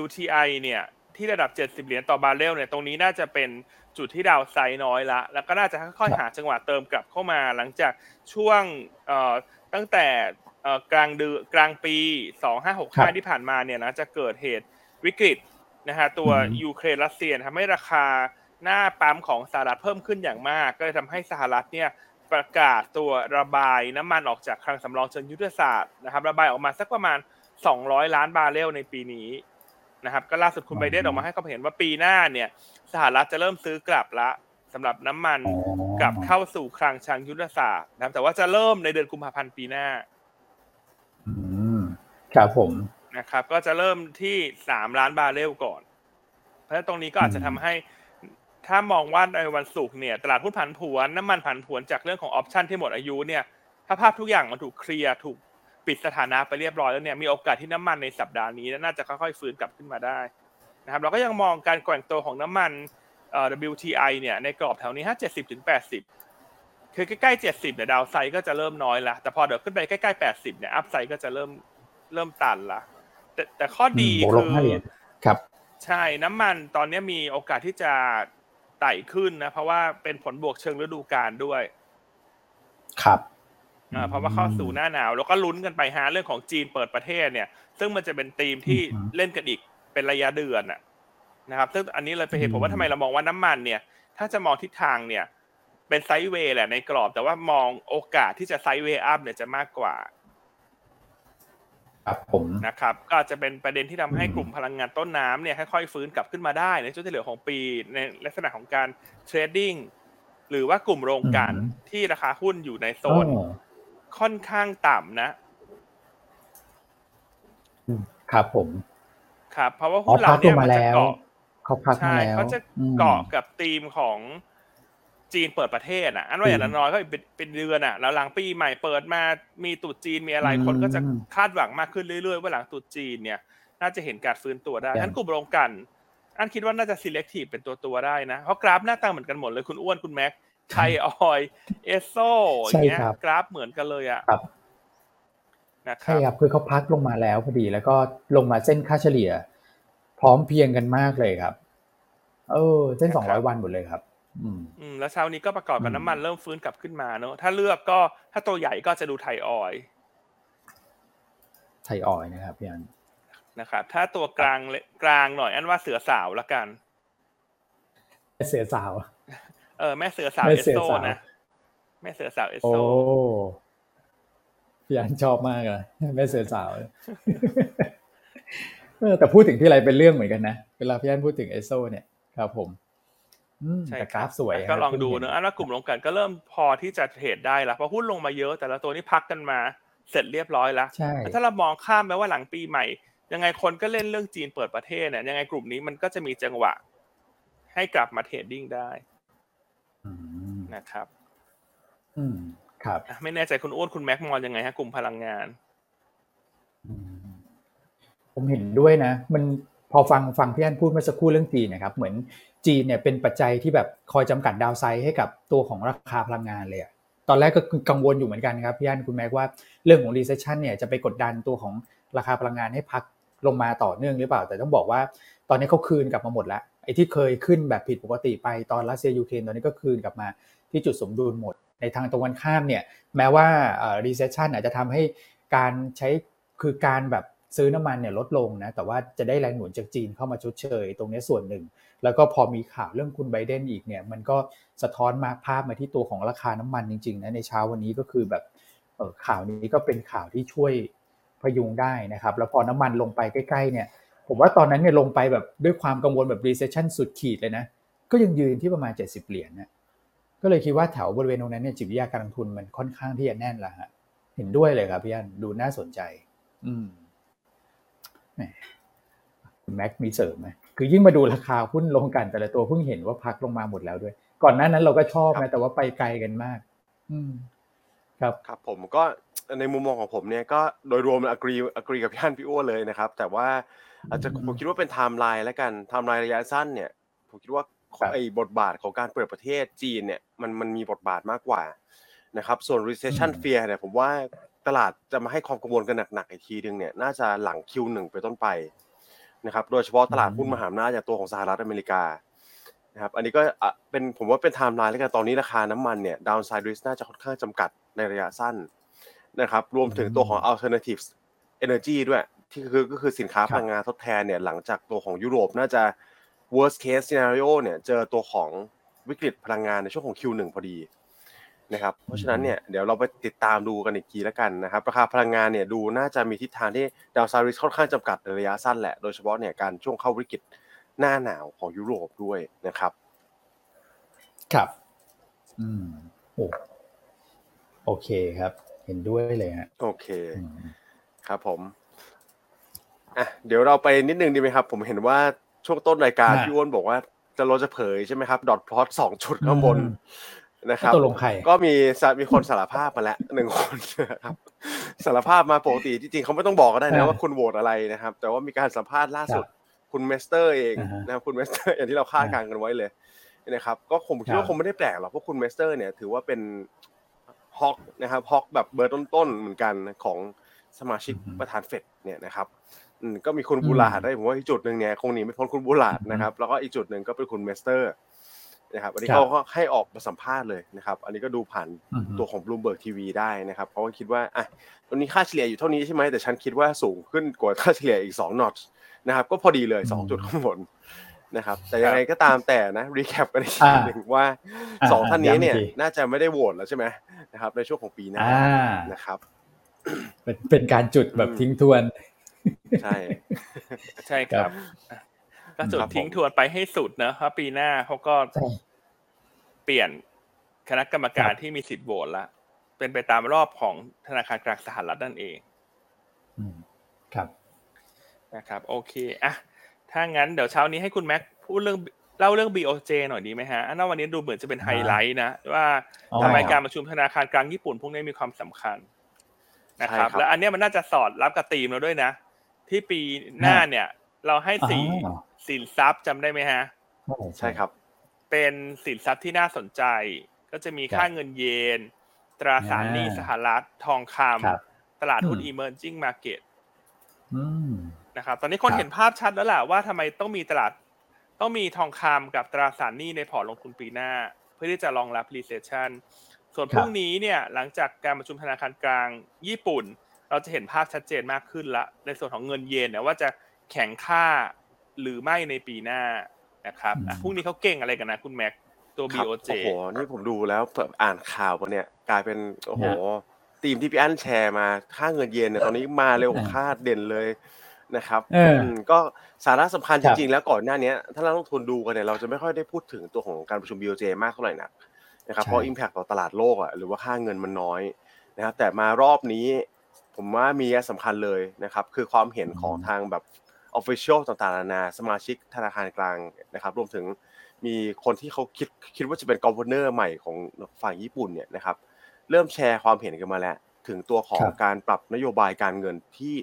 WTI เนี่ย ที่ระดับ 70 เหรียญต่อบาร์เรลเนี่ยตรงนี้น่าจะเป็นจุดที่ downside น้อยละ แล้วก็น่าจะค่อยๆหาจังหวะเติมกลับเข้ามาหลังจากช่วงตั้งแต่กลางเดือนกลางปี 2565 ที่ผ่านมาเนี่ยนะจะเกิดเหตุวิกฤตนะฮะตัวยูเครนรัสเซียทำให้ราคาหน้าปั๊มของสหรัฐเพิ่มขึ้นอย่างมาก ก็เลยทำให้สหรัฐเนี่ยประกาศตัวระบายน้ำมันออกจากคลังสำรองเชิงยุทธศาสตร์นะครับระบายออกมาสักประมาณ 200 ล้านบาร์เรลในปีนี้ นะครับก็ล่าสุดคุณไบเดนออกมาให้ความเห็นว่าปีหน้าเนี่ยสหรัฐจะเริ่มซื้อกลับละสำหรับน้ำมันกลับเข้าสู่คลังเชิงยุทธศาสตร์นะครับแต่ว่าจะเริ่มในเดือนกุมภาพันธ์ปีหน้าครับผมนะครับ ก็จะเริ่มที่สามล้านบาร์เรลก่อน เพราะฉะนั้นตรงนี้ก็อาจจะทำให้ ถ้ามองว่าในวันศุกร์เนี่ย ตลาดหุ้นผันผวนน้ำมันผันผวนจากเรื่องของ option ที่หมดอายุเนี่ย ถ้าภาพทุกอย่างมันถูกเคลียร์ถูก ปิดสถานะไปเรียบร้อยแล้วเนี่ยมีโอกาสที่น้ำมันในสัปดาห์นี้น่าจะค่อยๆฟื้นกลับขึ้นมาได้นะครับเราก็ยังมองการแกว่งตัวของน้ำมันเอ่อ WTI เนี่ยในกรอบแถวนี้ห้าเจ็ดสิบถึงแปดสิบคือใกล้ๆเจ็ดสิบเนี่ยดาวไซด์ก็จะเริ่มน้อยละแต่พอเดี๋ยวขึ้นไปใกล้ๆแปดสิบเนี่ยอัพไซด์ก็จะเริ่มเริ่มตันละแต่แต่ข้อดีคือครับใช่น้ำมันตอนนี้มีโอกาสที่จะไต่ขึ้นนะ เพราะว่าเป็นผลบวกเชิงฤดูกาลด้วย ครับอ่า เพราะว่าเข้าสู่หน้าหนาว แล้วก็ลุ้นกันไปหาเรื่องของจีนเปิดประเทศเนี่ย ซึ่งมันจะเป็นธีมที่เล่นกันอีกเป็นระยะเดือนอะนะครับซึ่งอันนี้เลยเป็นเหตุผลว่าทำไมเรามองว่าน้ำมันเนี่ย ถ้าจะมองทิศทางเนี่ย เป็น sideway แหละในกรอบ แต่ว่ามองโอกาสที่จะ sideway up เนี่ยจะมากกว่าครับผมนะครับ ก็อาจจะเป็นประเด็นที่ทำให้กลุ่มพลังงานต้นน้ำเนี่ยค่อยๆฟื้นกลับขึ้นมาได้ในช่วงที่เหลือของปีในลักษณะของการ trading หรือว่ากลุ่มโรงกลั่นที่ราคาหุ้นอยู่ในโซนอ๋อ ค่อนข้างต่ำนะครับผม ครับ เพราะว่าอ๋อหุ้นเหล่าพักลเนี้งมามันจะแล้วเกาะเขาพักมาใช่แล้วเขาจะอืมเกาะกับธีมของจีนเปิดประเทศอะ อันว่าอย่างน้อยๆก็เป็นเป็นเดือนอะ แล้วหลังปีใหม่เปิดมามีตรุษจีนมีอะไรคนก็จะคาดหวังมากขึ้นเรื่อยๆ ว่าหลังตรุษจีนเนี่ย น่าจะเห็นการฟื้นตัวได้งั้นกลุ่มโรงกลัน อันคิดว่าน่าจะ selective เป็นตัวตัวๆได้นะ เพราะกราฟหน้าตาเหมือนกันหมดเลยคุณอ้วนคุณแม็ก ไทยออยเอสโซอย่างเงี้ยใช่ครับกราฟเหมือนกันเลยอะครับนะครัใช่บครับคือเขาพักลงมาแล้วพอดีแล้วก็ลงมาเส้นค่าเฉลี่ย พร้อมเพรียงกันมากเลยครับ เออ เส้นสองร้อยวันหมดเลยครับ อืมอืมแล้วเช้านี้ก็ประกอบกับอืมน้ำมันเริ่มฟื้นกลับขึ้นมาเนอะถ้าเลือกก็ถ้าตัวใหญ่ก็จะดูไทยออยไทยออยล์นะครับพี่อันนะครับถ้าตัวกลางเลกลางหน่อยอันว่าเสือสาวละกัน เสือสาว เออแม่เสือสาวแม่เอสเสือโซสาวนะแม่เสือสาวเอสโอ้โซพี่อันชอบมากเลยแม่เสือสาวเออแต่พูดถึงที่ไรเป็นเรื่องเหมือนกันนะเวลาพี่อันพูดถึงเอสโซเนี่ยครับผมอืมใช่แต่คกรัราบฟสวยก็ครับลองดูเนอะอันว่ากลุ่มลงกันก็เริ่มพอที่จะเทรดได้แล้วเพราะหุ้นลงมาเยอะแต่ละตัวนี้พักกันมาเสร็จเรียบร้อยแล้วใช่แต่ถ้าเรามองข้ามไปว่าหลังปีใหม่ ยังไงคนก็เล่นเรื่องจีนเปิดประเทศเนี่ยยังไงกลุ่มนี้มันก็จะมีจังหวะ ให้กลับมาเทรดดิ้งได้อืม นะครับ อืมครับอะไม่แน่ใจคุณอ้วนคุณแม็กมองยังไงฮะกลุ่มพลังงานอืมผมเห็นด้วยนะ มันพอฟังฟังพี่อันพูดเมื่อสักครู่เรื่องจีนนะครับ เหมือนจีนเนี่ยเป็นปัจจัยที่แบบคอยจำกัดดาวไซด์ให้กับตัวของราคาพลังงานเลยอะตอนแรกก็กังวลอยู่เหมือนกันครับพี่อันคุณแม็กว่าเรื่องของ recession เนี่ยจะไปกดดันตัวของราคาพลังงานให้พักลงมาต่อเนื่องหรือเปล่า แต่ต้องบอกว่าตอนนี้เขาคืนกลับมาหมดแล้วไอ้ที่เคยขึ้นแบบผิดปกติไปตอนรัสเซียยูเครนตอนนี้ก็คืนกลับมา ที่จุดสมดุลหมด ในทางตรงกันข้ามเนี่ยแม้ว่า recession อาจจะทำให้การใช้คือการแบบซื้อน้ำมันเนี่ยลดลงนะแต่ว่าจะได้แรงหนุนจากจีนเข้ามาชดเชย ตรงนี้ส่วนหนึ่ง แล้วก็พอมีข่าวเรื่องคุณไบเดนอีกเนี่ยมันก็สะท้อนมาภาพมาที่ตัวของราคาน้ำมันจริงๆนะในเช้าวันนี้ก็คือแบบข่าวนี้ก็เป็นข่าวที่ช่วยพยุงได้นะครับ แล้วพอน้ำมันลงไปใกล้ๆเนี่ยผมว่าตอนนั้นเนี่ยลงไปแบบด้วยความกังวลแบบ recession สุดขีดเลยนะ ก็ยังยืนที่ประมาณ 70 เหรียญนะ ก็เลยคิดว่าแถวบริเวณตรงนั้นเนี่ยจิตวิทยาการลงทุนมันค่อนข้างที่จะแน่นละฮะเห็นด้วยเลยครับพี่อันดูน่าสนใจ อืมแหมคุณแม็กมีเสริมไหมคือยิ่งมาดูราคาหุ้นลงกันแต่ละตัวเพิ่งเห็นว่าพักลงมาหมดแล้วด้วย ก่อนหน้านั้นเราก็ชอบครับนะแต่ว่าไปไกลกันมาก อืมครับครับผมก็ในมุมมองของผมเนี่ยก็โดยรวม agree agree กับพี่อ้วนพี่อ้วนเลยนะครับ แต่ว่าอาจจะอืมผมคิดว่าเป็นไทม์ไลน์แล้วกันไทม์ไลน์ระยะสั้นเนี่ย ผมคิดว่าครับ ไอ้บทบาทของการเปิดประเทศจีนเนี่ยมันมันมีบทบาทมากกว่านะครับส่วน recession อืม fear เนี่ยผมว่าตลาดจะมาให้ความกังวลกันหนักๆอีกทีนึงเนี่ยน่าจะหลัง Q1 ไปต้นไปนะครับโดยเฉพาะตลาดหุ้นมหาอำนาจอย่างตัวของสหรัฐอเมริกานะครับอันนี้ก็อะเป็นผมว่าเป็นไทม์ไลน์แล้วกันตอนนี้ราคาน้ำมันเนี่ย downside risk น่าจะค่อนข้างจำกัดในระยะสั้นนะครับรวมถึงตัวของ alternative energy ด้วยที่คือก็คือสินค้าครับพลังงานทดแทนเนี่ยหลังจากตัวของยุโรปน่าจะ worst case scenario เนี่ยเจอตัวของวิกฤตพลังงานในช่วงของ Q1 พอดีนะครับเพราะฉะนั้นเนี่ยเดี๋ยวเราไปติดตามดูกันอีกทีแล้วกันนะครับราคาพลังงานเนี่ยดูน่าจะมีทิศทางที่ดาวไซริสค่อนข้างจำกัดในระยะสั้นแหละ โดยเฉพาะเนี่ยการช่วงเข้าวิกฤตหน้าหนาวของยุโรปด้วยนะครับ ครับ อืมโอ้โอเคครับ เห็นด้วยเลยฮะโอเคอืมครับผมอะเดี๋ยวเราไปนิดนึงดีไหมครับ ผมเห็นว่า ช่วงต้นรายการฮะพี่อ้วนบอกว่าจะเราจะเผยใช่ไหมครับ ดอทพลอตสองจุดข้างบนอืมนะครับตกลงใครก็มีสามีคนสารภาพมาแล้วหนึ่งคนนะครับสารภาพมาปกติจริงๆเขาไม่ต้องบอกก็ได้นะอ่าว่าคุณโหวตอะไรนะครับ แต่ว่ามีการสัมภาษณ์ล่าสุดคุณเมสเตอร์เองอ่าฮะนะครับคุณเมสเตอร์อย่างที่เราคาดการณ์กันไว้เลยนะครับก็ผมคิดครัว่าคงไม่ได้แปลกหรอกเพราะคุณเมสเตอร์เนี่ยถือว่าเป็น hawk นะครับ hawk แบบเบอร์ต้นๆเหมือนกันของสมาชิกอือฮึประธานเฟดเนี่ยนะครับ อืมก็มีคุณอืมบูลาร์ดได้ผมว่าอีกจุดหนึ่งเนี่ยคงหนีไม่พ้นคุณบูลาร์ดอือฮึนะครับ แล้วก็อีกจุดหนึ่งก็เป็นคุณเมสเตอร์นะครับอันนี้ครับเขาก็ให้ออกมาสัมภาษณ์เลยนะครับ อันนี้ก็ดูผ่านอือฮึตัวของ Bloomberg TV ได้นะครับเพราะว่าคิดว่าอะตอนนี้ค่าเฉลี่ยอยู่เท่านี้ใช่ไหมแต่ฉันคิดว่าสูงขึ้นกว่าค่าเฉลี่ยอีก2 notch นะครับ ก็พอดีเลยอืม2จุดข้างบนนะครับ แต่ยังไงก็ตามแต่นะ recap กันอีกทีอ่าหนึ่งว่าอ่าสองท่านนี้เนี่ยย้ำอีกทีน่าจะไม่ได้โหวตแล้วใช่ไหมนะครับ ในช่วงของปีหน้าอ่านะครับเป็นเป็นการจุดแบบทิ้งทวน ใช่ ใช่ครับก็จุดทิ้งทวนไปให้สุดนะเพราะปีหน้าเขาก็เปลี่ยนคณะกรรมการที่มีสิทธิ์โหวตละเป็นไปตามรอบของธนาคารกลางสหรัฐนั่นเองครับนะครับ โอเคอะถ้างั้นเดี๋ยวเช้านี้ให้คุณแม็กพูดเรื่องเล่าเรื่อง BOJ หน่อยดีไหมฮะอันนั้นวันนี้ดูเหมือนจะเป็นไฮไลท์นะว่าทำไมการประชุมธนาคารกลางญี่ปุ่นพวกนี้มีความสำคัญนะครับ และอันนี้มันน่าจะสอดรับกับธีมเราด้วยนะ ที่ปีหน้าเนี่ย เราให้สี่สินทรัพย์จำได้ไหมฮะ ใช่ครับ เป็นสินทรัพย์ที่น่าสนใจ ก็จะมีค่าเงินเยน ตราสารหนี้สหรัฐทองคำตลาดหุ้น emerging market นะครับตอนนี้คนเห็นภาพชัดแล้วแหละว่าทำไมต้องมีตลาดต้องมีทองคำกับตราสารหนี้ในพอร์ตลงทุนปีหน้า เพื่อที่จะรองรับ recession ส่วนพรุ่งนี้เนี่ยหลังจากการประชุมธนาคารกลางญี่ปุ่น เราจะเห็นภาพชัดเจนมากขึ้นละ ในส่วนของเงินเยนเนี่ยว่าจะแข็งค่าหรือไม่ในปีหน้านะครับพรุ่งนี้เขาเก่งอะไรกันนะคุณแม็กตัว BOJ โอ้โห นี่ผมดูแล้วแบบอ่านข่าวมาเนี่ย กลายเป็นโอ้โหทีมที่พี่อั้นแชร์มาค่าเงินเยนเนี่ยตอนนี้มาเร็วคาดเด่นเลยนะครับก็สาระสำคัญจริงๆ แล้วก่อนหน้านี้ถ้าเราลงทุนดูกันเนี่ยเราจะไม่ค่อยได้พูดถึงตัวของการประชุม BOJ มากเท่าไหร่นักนะครับเพราะ Impact ต่อตลาดโลกอะหรือว่าค่าเงินมันน้อยนะครับแต่มารอบนี้ ผมว่ามีสำคัญเลยนะครับ คือความเห็นของทางแบบ Official ต่างๆนานาสมาชิกธนาคารกลางนะครับ รวมถึงมีคนที่เขาคิดคิดว่าจะเป็นกอ v เนอร์ใหม่ของฝั่งญี่ปุ่นเนี่ยนะครับ เริ่มแชร์ความเห็นกันมาแล้ว ถึงตัวของการปรับนโยบายการเงินที่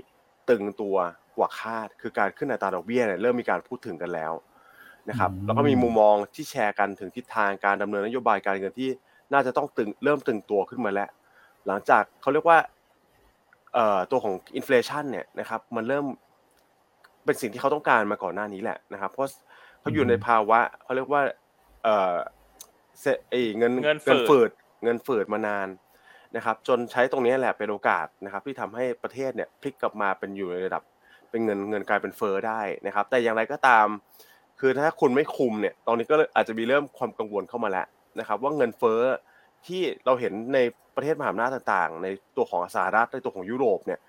ตึงตัวกว่าคาด คือการขึ้นอัตราดอกเบี้ยเนี่ยเริ่มมีการพูดถึงกันแล้วนะครับ แล้วก็มีมุมมองที่แชร์กันถึงทิศทางการดำเนินนโยบายการเงินที่น่าจะต้องตึงเริ่มตึงตัวขึ้นมาแล้ว หลังจากเขาเรียกว่าเอ่อ ตัวของ inflation เนี่ยนะครับมันเริ่มเป็นสิ่งที่เขาต้องการมาก่อนหน้านี้แหละนะครับ เพราะเขาอยู่ในภาวะเขาเรียกว่าเอ่อเอเงินเงินฝืดเงินฝืดมานานนะครับ จนใช้ตรงนี้แหละเป็นโอกาสนะครับ ที่ทำให้ประเทศเนี่ยพลิกกลับมาเป็นอยู่ในระดับ เป็นเงินเงินกลายเป็นเฟ้อได้นะครับ แต่อย่างไรก็ตาม คือถ้าคุณไม่คุมเนี่ย ตอนนี้ก็อาจจะมีเริ่มความกังวลเข้ามาแล้วนะครับ ว่าเงินเฟอ้อ ที่เราเห็นในประเทศมหาอำนาจต่างๆ ในตัวของสหรัฐในตัวของยุโรปเนี่ย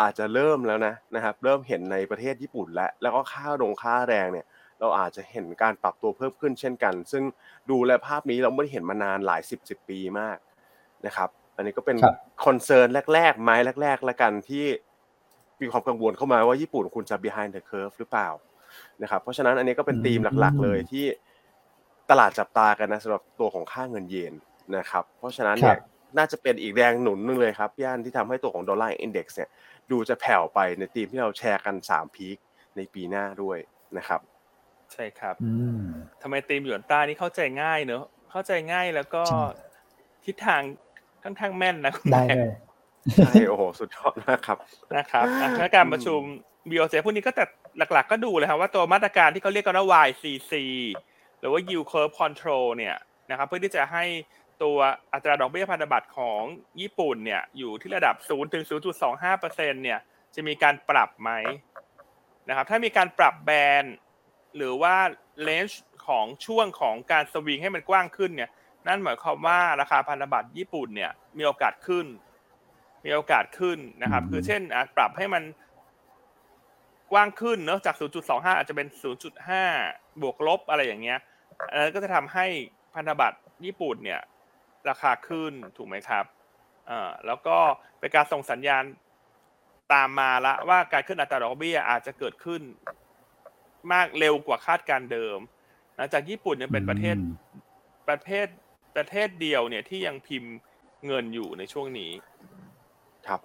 อาจจะเริ่มแล้วนะนะครับ เริ่มเห็นในประเทศญี่ปุ่นแล้วแล้วก็ค่าลงค่าแรงเนี่ยเราอาจจะเห็นการปรับตัวเพิ่มขึ้นเช่นกัน ซึ่งดูแลภาพนี้เราไม่ได้เห็นมานานหลายสิบสิบปีมากนะครับ อันนี้ก็เป็นคอนเซิร์นแรกๆไม้แรกๆละกันที่มีความกังวลเข้ามาว่าญี่ปุ่นคุณจะ behind the curve หรือเปล่านะครับ เพราะฉะนั้นอันนี้ก็เป็นธีมหลักๆเลยที่ตลาดจับตากันนะสำหรับตัวของค่าเงินเยน นะครับ เพราะฉะนั้นเนี่ยน่าจะเป็นอีกแรงหนุนนึงเลยครับย่านที่ทำให้ตัวของดอลลาร์อินเด็กซ์เนี่ยดูจะแผ่วไปในธีมที่เราแชร์กันสามพีคในปีหน้าด้วยนะครับ ใช่ครับทำไมธีมหยวนต้านี่เข้าใจง่ายเนอะเข้าใจง่ายแล้วก็ทิศทางค่อนข้างแม่นนะคุณแม่ใช่โอ้โหสุดยอดมากครับนะครับและการประชุม BOJ พวกนี้ก็แต่หลักๆ ก็ดูเลยครับว่าตัวมาตรการที่เขาเรียกกันว่า YCC หรือว่า yield curve control เนี่ยนะครับเพื่อที่จะให้ ตัวอัตราดอกเบี้ยพันธบัตรของญี่ปุ่นเนี่ยอยู่ที่ระดับ 0 ถึง 0.25%เนี่ยจะมีการปรับไหมนะครับถ้ามีการปรับแบนหรือว่าเลนจ์ของช่วงของการสวิงให้มันกว้างขึ้นเนี่ยนั่นหมายความว่าราคาพันธบัตรญี่ปุ่นเนี่ยมีโอกาสขึ้น มีโอกาสขึ้นนะครับ คือเช่นปรับให้มันกว้างขึ้นเนอะจาก 0.25 อาจจะเป็น 0.5 บวกลบอะไรอย่างเงี้ยอันนั้นก็จะทำให้พันธบัตรญี่ปุ่นเนี่ย ราคาขึ้นถูกไหมครับอ่าแล้วก็เป็นการส่งสัญญาณตามมาละว่าการขึ้นอัตราดอกเบี้ยอาจจะเกิดขึ้นมากเร็วกว่าคาดการเดิมหลังจากญี่ปุ่นยังเป็นประเทศประเทศประเทศเดียวเนี่ยที่ยังพิมพ์เงินอยู่ในช่วงนี้ครับ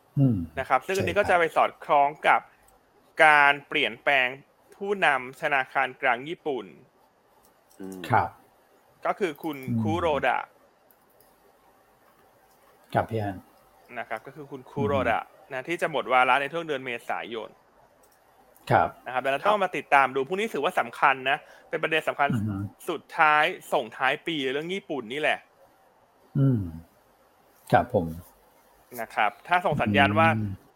นะครับ ซึ่งอันนี้ก็จะไปสอดคล้องกับการเปลี่ยนแปลงผู้นำธนาคารกลางญี่ปุ่นครับ ก็คือคุณคูโรดะ กับพี่อันนะครับ ก็คือคุณคูโรดะนะที่จะหมดวาระในช่วงเดือนเมษายนครับนะครับแล้วต้องมาติดตามดูพวกนี้ถือว่าสำคัญนะ เป็นประเด็นสำคัญสุดท้ายส่งท้ายปีเรื่องญี่ปุ่นนี่แหละ อืมครับผมนะครับ ถ้าส่งสัญญาณว่า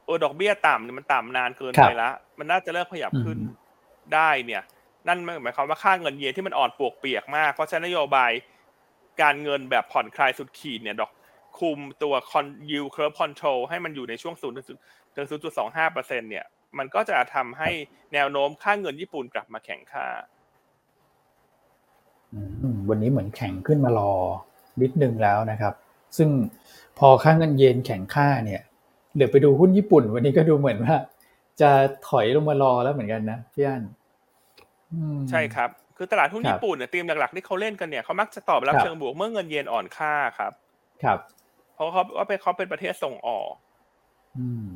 โอ้ดอกเบี้ยต่ำเนี่ยมันต่ำนานเกินไปแล้วมันน่าจะเริ่มขยับขึ้นได้เนี่ย นั่นหมายความว่าค่าเงินเยนที่มันอ่อนปวกเปียกมาก เพราะฉะนั้นนโยบายการเงินแบบผ่อนคลายสุดขีดเนี่ย ดอก คุมตัว yield curve control ให้มันอยู่ในช่วง0ถึงถึง0.25เปอร์เซ็นเนี่ยมันก็จะทำให้แนวโน้มค่าเงินญี่ปุ่นกลับมาแข็งค่าวันนี้เหมือนแข็งขึ้นมารอนิดนึงแล้วนะครับ ซึ่งพอค่าเงินเยนแข็งค่าเนี่ย เดี๋ยวไปดูหุ้นญี่ปุ่น วันนี้ก็ดูเหมือนว่า จะถอยลงมารอแล้วเหมือนกันนะพี่อันใช่ครับ คือตลาดหุ้นญี่ปุ่นเนี่ยธีมหลักๆที่เขาเล่นกันเนี่ยเขามักจะตอบรับเชิงบวกเมื่อเงินเยนอ่อนค่าครับ ครับเพ ราะเขาว่าเป็นเขาเป็นประเทศส่งออกอืม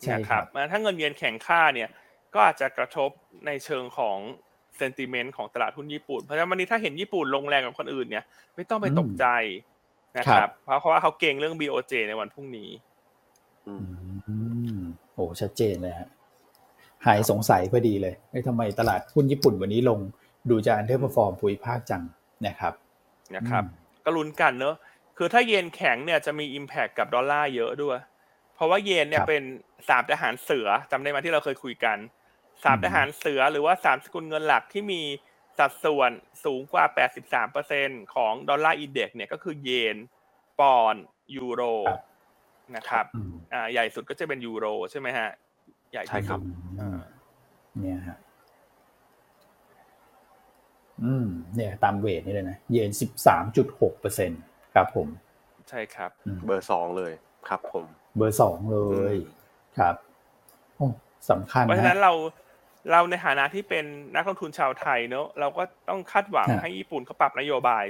ใช่นะครับถ้าเงินเยนแข็งค่าเนี่ย ก็อาจจะกระทบในเชิงของเซนติเมนต์ของตลาดหุ้นญี่ปุ่น เพราะฉะนั้นวันนี้ถ้าเห็นญี่ปุ่นลงแรงกับคนอื่นเนี่ย ไม่ต้องไปตกใจนะครับ เพราะว่าเขาเก่งเรื่อง BOJ ในวันพรุ่งนี้อืมโอ้ชัดเจนเลยฮะหายสงสัยพอดีเลยไอ้ทำไมตลาดหุ้นญี่ปุ่นวันนี้ลงดูจะ underperform ภูมิภาคจังนะครับ นะครับ ก็ลุ้นกันเนอะ คือถ้าเยนแข็งเนี่ยจะมี impact กับดอลลาร์เยอะด้วย เพราะว่าเยนเนี่ยเป็นสามทหารเสือจำได้ไหมที่เราเคยคุยกันสามทหารเสือหรือว่าสามสกุลเงินหลักที่มีสัดส่วนสูงกว่า 83%ของ dollar index เนี่ยก็คือเยน ปอนด์ ยูโรนะครับอ่าใหญ่สุดก็จะเป็นยูโรใช่ไหมฮะ ใหญ่ที่สุดเนี่ยฮะอืม เนี่ย ตามเวทนี่เลยนะ เยนสิบสามจุดหกเปอร์เซ็น ครับผม ใช่ครับ เบอร์สองเลยครับ ผม เบอร์สองเลยครับโอ้สำคัญเพราะฉะนั้นเราเราในฐานะที่เป็นนักลงทุนชาวไทยเนอะเราก็ต้องคาดหวังให้ญี่ปุ่นเขาปรับนโยบาย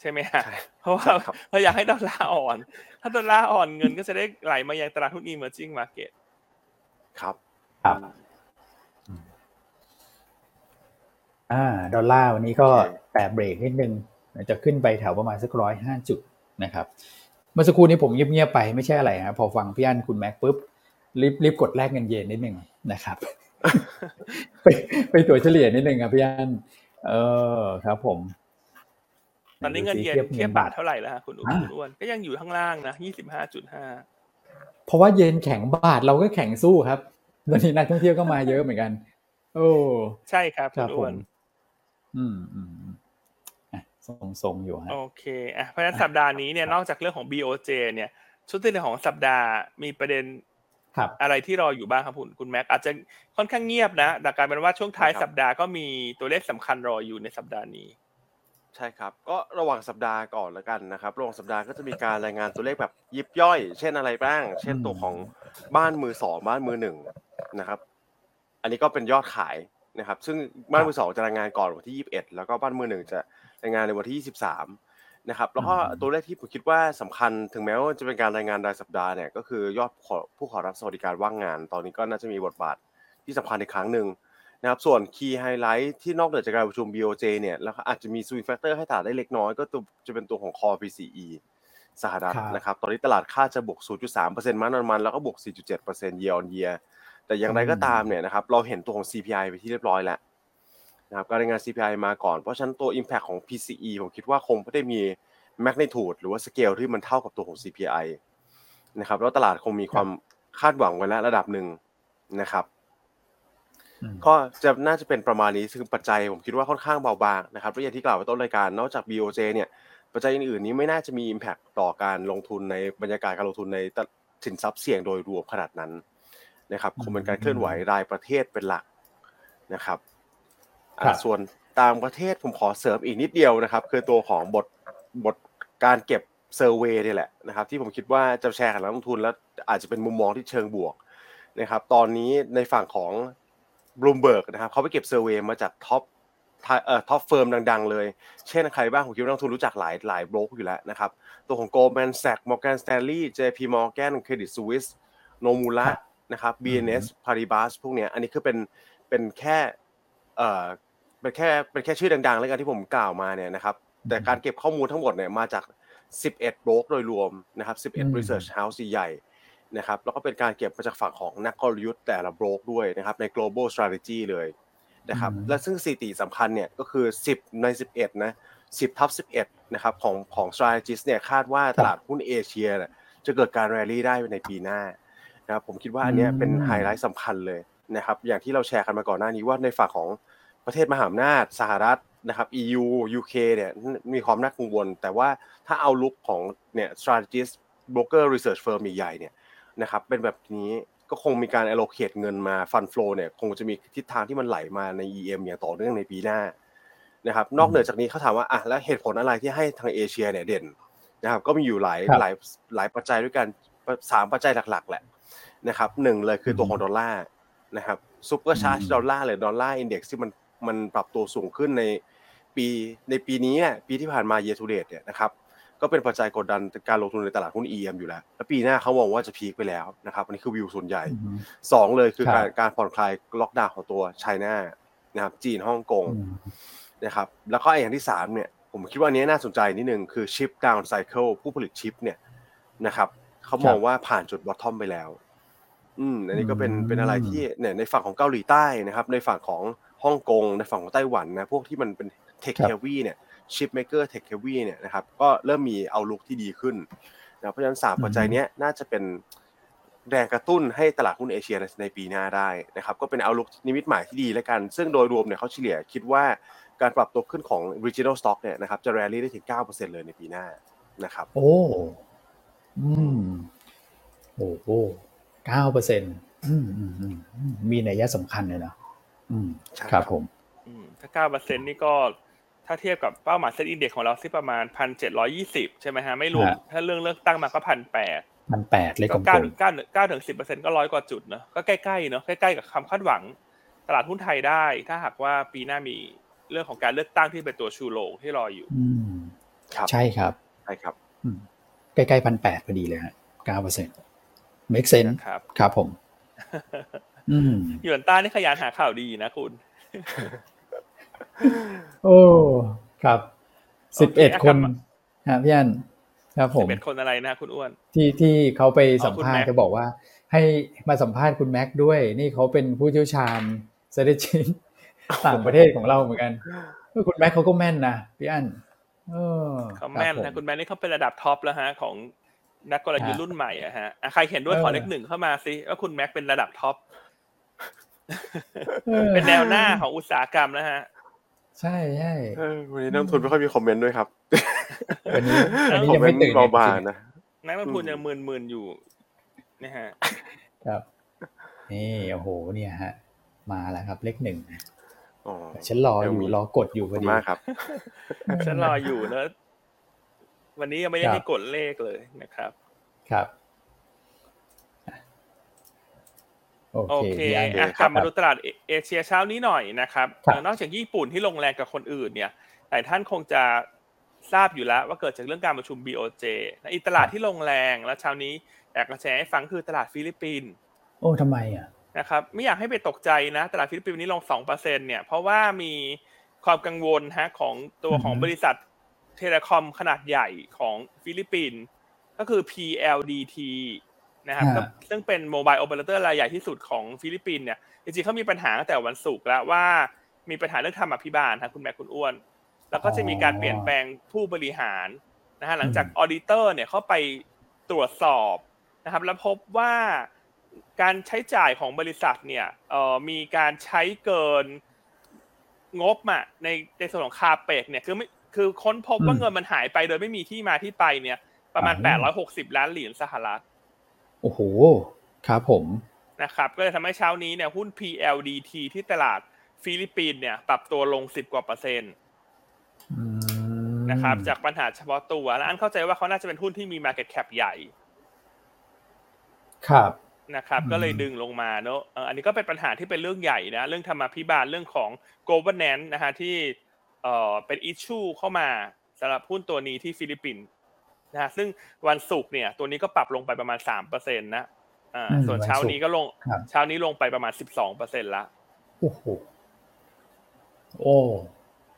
ใช่ไหมฮะเพราะว่าเราอยากให้ดอลลาร์อ่อน ถ้าดอลลาร์อ่อนเงินก็จะได้ไหลมายังตลาดหุ้น emerging market ครับครับอ่า ดอลลาร์วันนี้ก็แตะเบรกนิดนึง จะขึ้นไปแถวประมาณสักร้อยห้าจุดนะครับเมื่อสักครู่นี้ผมเงียบๆไปไม่ใช่อะไรครับพอฟังพี่อันคุณแม็กปุ๊บรีบรีบกดแลกเงินเยนนิดนึงนะครับ ไปไปตัวเฉลี่ยนิดนึงครับพี่อันเออครับ ผม ตอนนี้เงินเยนเทียบบาทเท่าไหร่แล้วฮะคุณอ้วนก็ยังอยู่ข้างล่างนะยี่สิบห้าจุดห้าเพราะว่าเยนแข็งบาทเราก็แข็งสู้ครับตอนนี้นักท่องเที่ยวก็มาเยอะเหมือนกัน โอ้ใช่ครับคุณอ้วนอืมอืม ทรงทรงอยู่ฮะโอเคอะเพราะฉะนั้นสัปดาห์นี้เนี่ยนอกจากเรื่องของ BOJ เนี่ย ชุดที่เหลือของสัปดาห์มีประเด็นอะไรที่รออยู่บ้างครับคุณคุณแม็กอาจจะค่อนข้างเงียบนะแต่กลายเป็นว่าช่วงท้ายสัปดาห์ก็มีตัวเลขสำคัญรออยู่ในสัปดาห์นี้ ใช่ครับ ก็ระหว่างสัปดาห์ก่อนแล้วกันนะครับระหว่างสัปดาห์ก็จะมีการรายงานตัวเลขแบบยิบย่อย เช่นอะไรบ้าง เช่นตัวของบ้านมือสองบ้านมือหนึ่งนะครับ อันนี้ก็เป็นยอดขาย นะครับซึ่งบ้านมือสองจะรายงานก่อนวันที่ยี่สิบเอ็ดแล้วก็บ้านมือหนึ่งจะรายงานในวันที่ยี่สิบสามนะครับแล้วก็ตัวเลขที่ผมคิดว่าสำคัญถึงแม้ว่าจะเป็นการรายงานรายสัปดาห์เนี่ยก็คือยอดผู้ขอรับสวัสดิการว่างงาน ตอนนี้ก็น่าจะมีบทบาทที่สำคัญอีกครั้งหนึ่งนะครับส่วน key highlight ที่นอกเหนือจากการประชุม BOJ เนี่ยแล้วอาจจะมี swing factor ให้ตลาดได้เล็กน้อย ก็จะเป็นตัวของ Core PCE สหรัฐนะครับตอนนี้ตลาดคาดจะบวก 0.3%มันมันแล้วก็บวก 4.7% year on year แต่อย่างไรก็ตามเนี่ยนะครับเราเห็นตัวของ CPI ไปที่เรียบร้อยแล้วนะครับการรายงาน CPI มาก่อนเพราะฉะนั้นตัว Impact ของ PCE ผมคิดว่าคงไม่ได้มี magnitude หรือว่าสเกลที่มันเท่ากับตัวของ CPI นะครับแล้วตลาดคงมีความคาดหวังไว้แล้วระดับหนึ่งนะครับก็จะน่าจะเป็นประมาณนี้ซึ่งปัจจัยผมคิดว่าค่อนข้างเบาบางนะครับและอย่างที่กล่าวไว้ต้นรายการนอกจาก BOJ เนี่ยปัจจัยอื่นๆนี้ไม่น่าจะมี Impact ต่อการลงทุนในบรรยากาศการลงทุนในสินทรัพย์เสี่ยงโดยรวมขนาดนั้น นะครับคงเป็นการเคลื่อนไหวรายประเทศเป็นหลักนะครับส่วนต่างประเทศผมขอเสริมอีกนิดเดียวนะครับ คือตัวของบทบทการเก็บ survey นี่แหละนะครับที่ผมคิดว่าจะแชร์กับนักลงทุนแล้วอาจจะเป็นมุมมองที่เชิงบวกนะครับตอนนี้ในฝั่งของบลูมเบิร์กนะครับเขาไปเก็บ survey มาจาก top เอ่อ top firm ดัง ๆ เลย เช่นใครบ้างผมคิดว่านักลงทุนรู้จักหลายหลายโบรกอยู่แล้วนะครับตัวของ Goldman Sachs Morgan Stanley JP Morgan Credit Suisse Nomura นะครับ BNP Paribas พวกเนี้ยอันนี้คือเป็นเป็นแค่เอ่อเป็นแค่เป็นแค่ชื่อดังๆแล้วกันที่ผมกล่าวมาเนี่ยนะครับ แต่การเก็บข้อมูลทั้งหมดเนี่ยมาจาก 11โบรกโดยรวมนะครับ11 research house ใหญ่นะครับแล้วก็เป็นการเก็บมาจากฝั่งของนักกลยุทธ์แต่ละโบรกด้วยนะครับใน global strategy เลยนะครับและซึ่งสถิติสำคัญเนี่ยก็คือ 10 ใน 11 นะ 10 ทับ 11 นะครับของของ strategist เนี่ยคาดว่าตลาดหุ้นเอเชียจะเกิดการแรลลี่ได้ในปีหน้า นะครับผมคิดว่าอันนี้เป็นไฮไลท์สำคัญเลยนะครับอย่างที่เราแชร์กันมาก่อนหน้านี้ว่าในฝั่งของประเทศมหาอำนาจสหรัฐนะครับ EU UK เนี่ยมีความน่ากังวล แต่ว่าถ้าเอาลุกของเนี่ย strategist broker research firm ใหญ่ๆเนี่ยนะครับเป็นแบบนี้ก็คงมีการ allocate เงินมา fund flow เนี่ยคงจะมีทิศทางที่มันไหลมาใน EM อย่างต่อเนื่องในปีหน้านะครับนอกเหนือจากนี้เขาถามว่าอะแล้วเหตุผลอะไรที่ให้ทางเอเชียเนี่ยเด่นนะครับก็มีอยู่หลายหลายหลายปัจจัยด้วยกันสามปัจจัยหลักๆแหละ นะครับหนึ่งเลยคือตัวของดอลลาร์นะครับ supercharge dollar หรือ dollar index ที่มันมันปรับตัวสูงขึ้นในปีในปีนี้ปีที่ผ่านมา year to date เนี่ยนะครับก็เป็นปัจจัยกดดันการลงทุนในตลาดหุ้น EM อยู่แล้ว แล้วปีหน้าเขามองว่าจะ peak ไปแล้วนะครับอันนี้คือวิวส่วนใหญ่สองเลยคือการการผ่อนคลายล็อกดาวน์ของตัว China นะครับจีนฮ่องกงนะครับแล้วก็อย่างที่สามเนี่ย ผมคิดว่านี้น่าสนใจนิดนึงคือ chip down cycle ผู้ผลิตชิปเนี่ยนะครับเขามองว่าผ่านจุด bottom ไปแล้ว อืม อันนี้ก็เป็นเป็นอะไรที่เนี่ยในฝั่งของเกาหลีใต้นะครับ ในฝั่งของฮ่องกง ในฝั่งของไต้หวันนะ พวกที่มันเป็น tech heavy เนี่ย chip maker tech heavy เนี่ยนะครับ ก็เริ่มมี outlook ที่ดีขึ้นนะเพราะฉะนั้นสามปัจจัยนี้น่าจะเป็นแรงกระตุ้นให้ตลาดหุ้นเอเชียในปีหน้าได้นะครับ ก็เป็น outlook นิมิตหมายที่ดีแล้วกัน ซึ่งโดยรวมเนี่ยเขาเฉลี่ยคิดว่าการปรับตัวขึ้นของ regional stock เนี่ยนะครับ จะแรลลี่ได้ถึง 9%เลยในปีหน้านะครับ โอ้ อืม โอ้โห เก้าเปอร์เซ็นต์มีนัยสำคัญเลยนะอืมครับผมถ้าเก้าเปอร์เซ็นต์นี่ก็ถ้าเทียบกับเป้าหมาย SET Index ของเราที่ประมาณพันเจ็ดร้อยยี่สิบใช่ไหมฮะ ไม่รวมถ้าเรื่องเลือกตั้งมาก็พันแปดพันแปดเลยกลมเก้าเก้าเก้าถึงสิบเปอร์เซ็นก็ร้อยกว่าจุดเนอะก็ใกล้ๆเนอะใกล้ๆกับคำคาดหวัง ตลาดหุ้นไทยได้ ถ้าหากว่าปีหน้ามีเรื่องของการเลือกตั้งที่เป็นตัวชูโรงที่รออยู่อืมครับใช่ครับใช่ครับใกล้ๆพันแปดพอดีเลยฮะเก้าเปอร์เซ็นต์ make sense ครับครับผมอืมหยวนต้านี่ขยันหาข่าวดีนะคุณ โอ้ครับสิบเอ็ดโอเคคนครับฮะพี่อันครับผสิมบเอ็ดคนอะไรนะคุณอ้วน ที่ที่เขาไปสัมอ๋อคุณภาษแม็ณ์กจะบอกว่า ให้มาสัมภาษณ์คุณแม็กซ์ด้วย นี่เขาเป็นผู้เชี่ยวชาญ strategy ต่างประเทศของเราเหมือนกันเออคุณแม็กซ์เขาก็แม่นนะพี่อันเออเขาแม่นรับผนะคุณแม่นี่เขาเป็นระดับท็อปแล้วฮะของ นักกลยุทธ์ฮะรุ่นใหม่อะฮะอะใครเห็นด้วยเออขอเลขหนึ่งเข้ามาสิว่าคุณแม็กเป็นระดับท็อปออเป็นแนวหน้าของอุตสาหกรรมนะฮะ ใช่ใช่เออวันนี้นักลงทุนไม่ค่อยมีคอมเมนต์ด้วยครับวันนี้วันนี้คอมยังเมไม่นต์ตื่นเบาจริงๆนะนักลงทุนอืมยังมึนๆอยู่นะฮะๆครับนี่โอ้โหเนี่ยฮะ มาแล้วครับเลขหนึ่งนะอ๋อฉันรออยู่เดี๋ยวมีรอกดอยู่ขพอบอคุณดีมากครับ ฉันรออยู่แล้ว วันนี้ยังไม่ได้ครับให้กดเลขเลยนะครับ ครับโอเคโอเคพี่อันอะครับกลัรับบมาดูตลาดเอเอเชียเช้านี้หน่อยนะครับครับเอ่อนอกจากญี่ปุ่นที่ลงแรงกับคนอื่นเนี่ย หลายท่านคงจะทราบอยู่แล้วว่าเกิดจากเรื่องการประชุม BOJ นะอีกตลาดที่ลงแรงแล้วเช้านี้อยากจะแชร์ให้ฟังคือตลาดฟิลิปปินส์ โอ้ทำไมอะ นะครับ ไม่อยากให้ไปตกใจนะ ตลาดฟิลิปปินส์วันนี้ลง2%เนี่ย เพราะว่ามีความกังวลฮะของตัวของอือฮึบริษัท telecom ขนาดใหญ่ของฟิลิปปินส์ก็คือ PLDT นะครับก็ซึ่งเป็น mobile operator รายใหญ่ที่สุดของฟิลิปปินส์เนี่ยจริงๆเขามีปัญหาตั้งแต่วันศุกร์แล้วว่ามีปัญหาเรื่องธรรมาภิบาลทางคุณแม็กซ์คุณอ้วน แล้วก็จะมีการเปลี่ยนแปลงผู้บริหารนะฮะหลังจาก auditor เนี่ยเข้าไปตรวจสอบนะครับแล้วพบว่าการใช้จ่ายของบริษัทเนี่ยเอ่อมีการใช้เกินงบอะในในส่วนของ CAPEX เนี่ยคือไม่ คือค้นพบว่าอืมเงินมันหายไปโดยไม่มีที่มาที่ไปเนี่ย ประมาณอ่า860 ล้านเหรียญสหรัฐ โอ้โห ครับผมนะครับ ก็เลยทำให้เช้านี้เนี่ยหุ้น PLDT ที่ตลาดฟิลิปปินส์เนี่ย ปรับตัวลง 10 กว่าเปอร์เซ็นต์อืมนะครับ จากปัญหาเฉพาะตัว และอันเข้าใจว่าเขาน่าจะเป็นหุ้นที่มี Market Cap ใหญ่ ครับนะครับอืมก็เลยดึงลงมาเนอะเอ่ออันนี้ก็เป็นปัญหาที่เป็นเรื่องใหญ่นะ เรื่องธรรมาภิบาลเรื่องของ governance นะฮะที่ เอ่อเป็น issue เข้ามาสำหรับหุ้นตัวนี้ที่ฟิลิปปินส์นะฮะซึ่งวันศุกร์เนี่ยตัวนี้ก็ปรับลงไปประมาณ3%นะอ่าอืมส่วนเช้าวันศุกร์นี้ก็ลงครับเช้านี้ลงไปประมาณ12%ละโอ้โหโอ้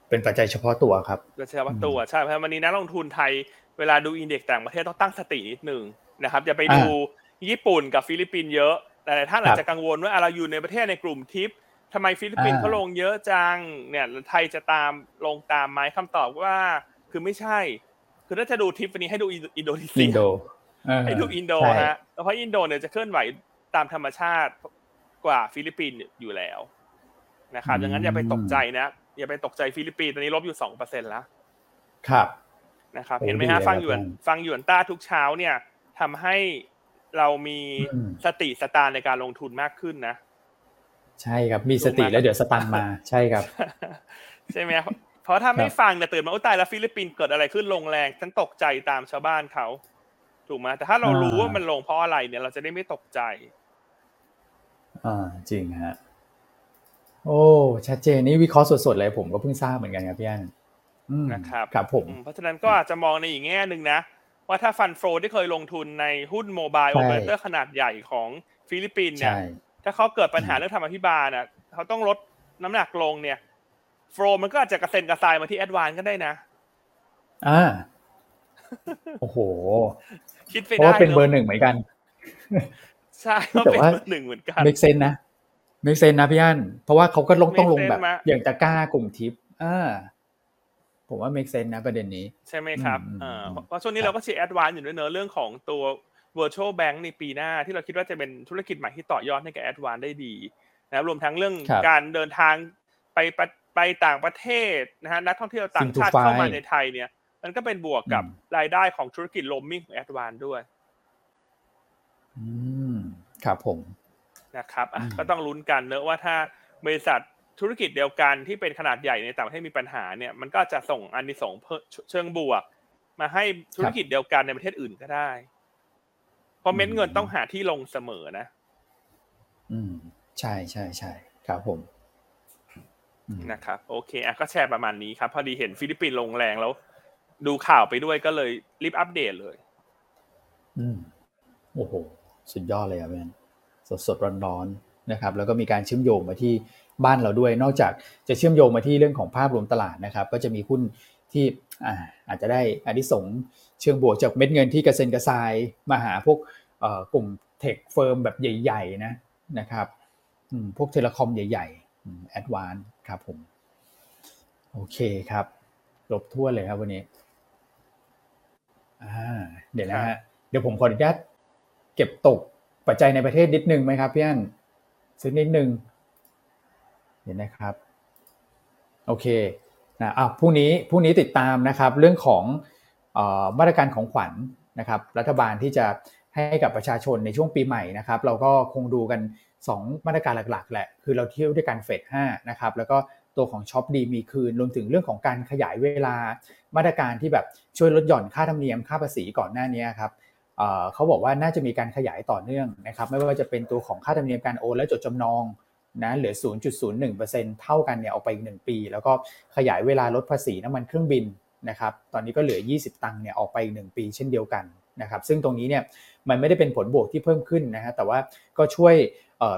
เป็นปัจจัยเฉพาะตัวครับโดยเฉพาะตัวใช่เพราะวันนี้นักลงทุนไทยเวลาดู index ต่างประเทศต้องตั้งสตินิดนึงนะครับอย่าไปดูญี่ปุ่นกับฟิลิปปินส์เยอะหลายๆท่านอาจจะกังวลว่าอะเราอยู่ในประเทศในกลุ่มทิป ทำไมฟิลิปปินส์อ่าเขาลงเยอะจัง เนี่ยแล้วไทยจะตามลงตามไหมคำตอบว่าคือไม่ใช่ คือถ้าจะดูทิปวันนี้ให้ดูอินโดนีเซีย อินโดเออให้ดูอินโดใช่ฮะเพราะอินโดเนี่ยจะเคลื่อนไหวตามธรรมชาติกว่าฟิลิปปินส์อยู่แล้วนะครับดังนั้นอย่าไปตกใจนะอย่าไปตกใจฟิลิปปินส์ตอนนี้ลบอยู่สองเปอร์เซ็นต์แล้วครับนะครับ เห็นไหมฮะฟังหยวนฟังหยวนต้าทุกเช้าเนี่ยทำให้เรามีสติสตางค์ในการลงทุนมากขึ้นนะ ใช่ครับมีสติแล้วเดี๋ยวสตางค์มาใช่ครับ ใช่ไหมเพราะถ้าไม่ฟังเนี่ยตื่นมาโอ้ตายแล้วฟิลิปปินส์เกิดอะไรขึ้นลงแรงฉันตกใจตามชาวบ้านเขาถูกไหมแต่ถ้าเรารู้ว่ามันลงเพราะอะไรเนี่ย เราจะได้ไม่ตกใจ อ่าจริงฮะโอ้ชัดเจนนี่วิเคราะห์สดๆเลยผมก็เพิ่งทราบเหมือนกันครับพี่อันนะครับครับผมเพราะฉะนั้นก็อาจจะมองในอีกแง่หนึ่งนะว่าถ้า fund flow ที่เคยลงทุนในหุ้น mobile operator ขนาดใหญ่ของฟิลิปปินส์เนี่ย ถ้าเขาเกิดปัญหาเรื่องธรรมาภิบาลน่ะเขาต้องลดน้ำหนักลงเนี่ย flow มันก็อาจจะกระเซ็นกระซายมาที่ ADVANC ก็ได้นะอ่าโอ้โห คิดไปเพราะว่าเป็นเบอร์หนึ่งเหมือนกัน ใช่ก็เป็นเบอร์หนึ่งเหมือนกัน make sense นะ make sense นะพี่อันเพราะว่าเขาก็ลงต้องลงแบบ อย่างตะกร้ากลุ่มทิปอ่าผมว่า make sense นะประเด็นนี้ ใช่ไหมครับเพราะช่วงนี้เราก็เชียร์ ADVANC อยู่ด้วยเนอะเรื่องของตัว virtual bank ในปีหน้าที่เราคิดว่าจะเป็นธุรกิจใหม่ที่ต่อยอดให้กับ ADVANC ได้ดีนะรวมทั้งเรื่องการเดินทางไปไปต่างประเทศนะฮะนักท่องเที่ยวต่างชาติเข้ามาในไทยเนี่ย มันก็เป็นบวกกับรายได้ของธุรกิจโรมมิ่งของ ADVANC ด้วย อืมครับผมนะครับอะก็ต้องลุ้นกันเนอะว่าถ้าบริษัทธุรกิจเดียวกันที่เป็นขนาดใหญ่ในต่างประเทศมีปัญหาเนี่ยมันก็จะส่งอันนี้ส่งเชิงบวก มาให้ธุรกิจเดียวกันในประเทศอื่นก็ได้เพ ราะเม็ดเงินต้องหาที่ลงเสมอนะ อืม ใช่ใช่ใช่ครับผมนะครับโอเคอะก็แชร์ประมาณนี้ครับ พอดีเห็นฟิลิปปินส์ลงแรงแล้ว ดูข่าวไปด้วยก็เลยรีบอัปเดตเลย อืมโอ้โห สุดยอดเลยครับแม่นสดสดร้อนๆนะครับ แล้วก็มีการเชื่อมโยงมาที่บ้านเราด้วย นอกจากจะเชื่อมโยงมาที่เรื่องของภาพรวมตลาดนะครับ ก็จะมีหุ้นที่อ่าอาจจะได้อานิสงส์เชิงบวกจากเม็ดเงินที่กระเซ็นกระซายมาหาพวกกลุ่ม tech firm แบบใหญ่ ๆ นะนะครับพวก telecom ใหญ่ๆ ADVANCครับผม โอเคครับลบทั่วเลยครับวันนี้อ่าเดี๋ยวนะฮะเดี๋ยวผมขออนุญาตเก็บตกปัจจัยในประเทศนิดนึงไหมครับพี่อันสักนิดนึงเดี๋ยวนะครับ โอเคนะอะพรุ่งนี้พรุ่งนี้ติดตามนะครับ เรื่องของอ มาตรการของขวัญนะครับรัฐบาลที่จะให้กับประชาชนในช่วงปีใหม่นะครับเราก็คงดูกัน 2 มาตรการหลักๆ แหละ คือเราเที่ยวด้วยกันเฟด5นะครับแล้วก็ตัวของช็อปดีมีคืนรวมถึงเรื่องของการขยายเวลา มาตรการที่แบบช่วยลดหย่อนค่าธรรมเนียมค่าภาษีก่อนหน้านี้ครับเขาบอกว่าน่าจะมีการขยายต่อเนื่องนะครับไม่ว่าจะเป็นตัวของค่าธรรมเนียมการโอนและจดจำนองนะเหลือ 0.01%เท่ากันเนี่ยออกไปอีก 1 ปี แล้วก็ขยายเวลาลดภาษีน้ำมันเครื่องบิน นะครับตอนนี้ก็เหลือ 20 ตังค์เนี่ยออกไปอีก 1 ปีเช่นเดียวกันนะครับซึ่งตรงนี้เนี่ยมันไม่ได้เป็นผลบวกที่เพิ่มขึ้นนะฮะแต่ว่าก็ช่วย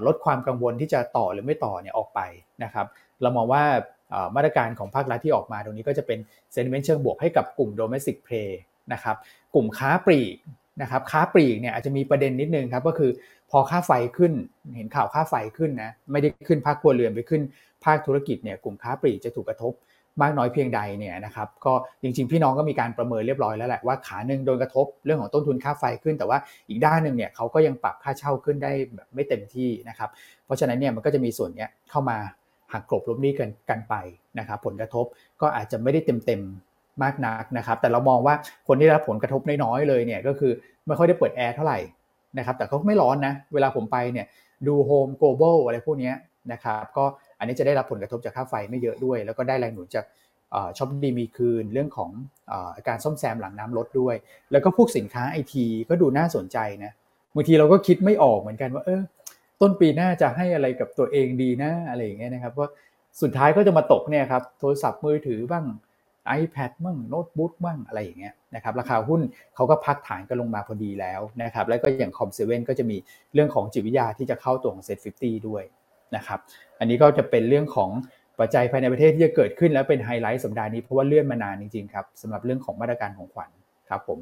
ลดความกังวลที่จะต่อหรือไม่ต่อเนี่ยออกไปนะครับเรามองว่ามาตรการของภาครัฐที่ออกมาตรงนี้ก็จะเป็นเซนิเมนต์เชิงบวกให้กับกลุ่ม domestic play นะครับกลุ่มค้าปลีกนะครับค้าปลีกเนี่ยอาจจะมีประเด็นนิดนึงครับก็คือพอค่าไฟขึ้นเห็นข่าวค่าไฟขึ้นนะไม่ได้ขึ้นภาคครัวเรือนไปขึ้นภาคธุรกิจเนี่ยกลุ่มค้าปลีกจะถูกกระทบ มากน้อยเพียงใดเนี่ยนะครับก็จริงๆ พี่น้องก็มีการประเมินเรียบร้อยแล้วแหละว่าขาหนึ่งโดนกระทบเรื่องของต้นทุนค่าไฟขึ้น แต่ว่าอีกด้านหนึ่งเนี่ยเขาก็ยังปรับค่าเช่าขึ้นได้แบบไม่เต็มที่นะครับเพราะฉะนั้นเนี่ยมันก็จะมีส่วนเนี้ยเข้ามาหักกลบลบหนี้กันกันไปนะครับผลกระทบก็อาจจะไม่ได้เต็มๆมากนักนะครับ แต่เรามองว่าคนที่ได้รับผลกระทบน้อยๆเลยเนี่ยก็คือไม่ค่อยได้เปิดแอร์เท่าไหร่นะครับแต่เขาไม่ร้อนนะเวลาผมไปเนี่ยดูโฮมโกลบอลอะไรพวกนี้นะครับก็ อันนี้จะได้รับผลกระทบจากค่าไฟไม่เยอะด้วย แล้วก็ได้แรงหนุนจากช็อปดีมีคืนเรื่องของอการซ่อมแซมหลังน้ำลดด้วย แล้วก็พวกสินค้าไอทีก็ดูน่าสนใจนะบางทีเราก็คิดไม่ออกเหมือนกันว่าเออต้นปีหน้าจะให้อะไรกับตัวเองดีนะอะไรอย่างเงี้ยนะครับว่าสุดท้ายก็จะมาตกเนี่ยครับโทรศัพท์มือถือบ้าง iPad บ้างโน้ตบุ๊กบ้างอะไรอย่างเงี้ยนะครับราคาหุ้นเขาก็พักฐานกันลงมาพอดีแล้วนะครับแล้วก็อย่าง COM7ก็จะมีเรื่องของจิตวิทยาที่จะเข้าตัวของ SET Fifty ด้วย นะครับอันนี้ก็จะเป็นเรื่องของปัจจัยภายในประเทศที่จะเกิดขึ้นแล้วเป็นไฮไลท์สัปดาห์นี้เพราะว่าเลื่อนมานานจริงๆครับสำหรับเรื่องของมาตรการของขวัญครับผม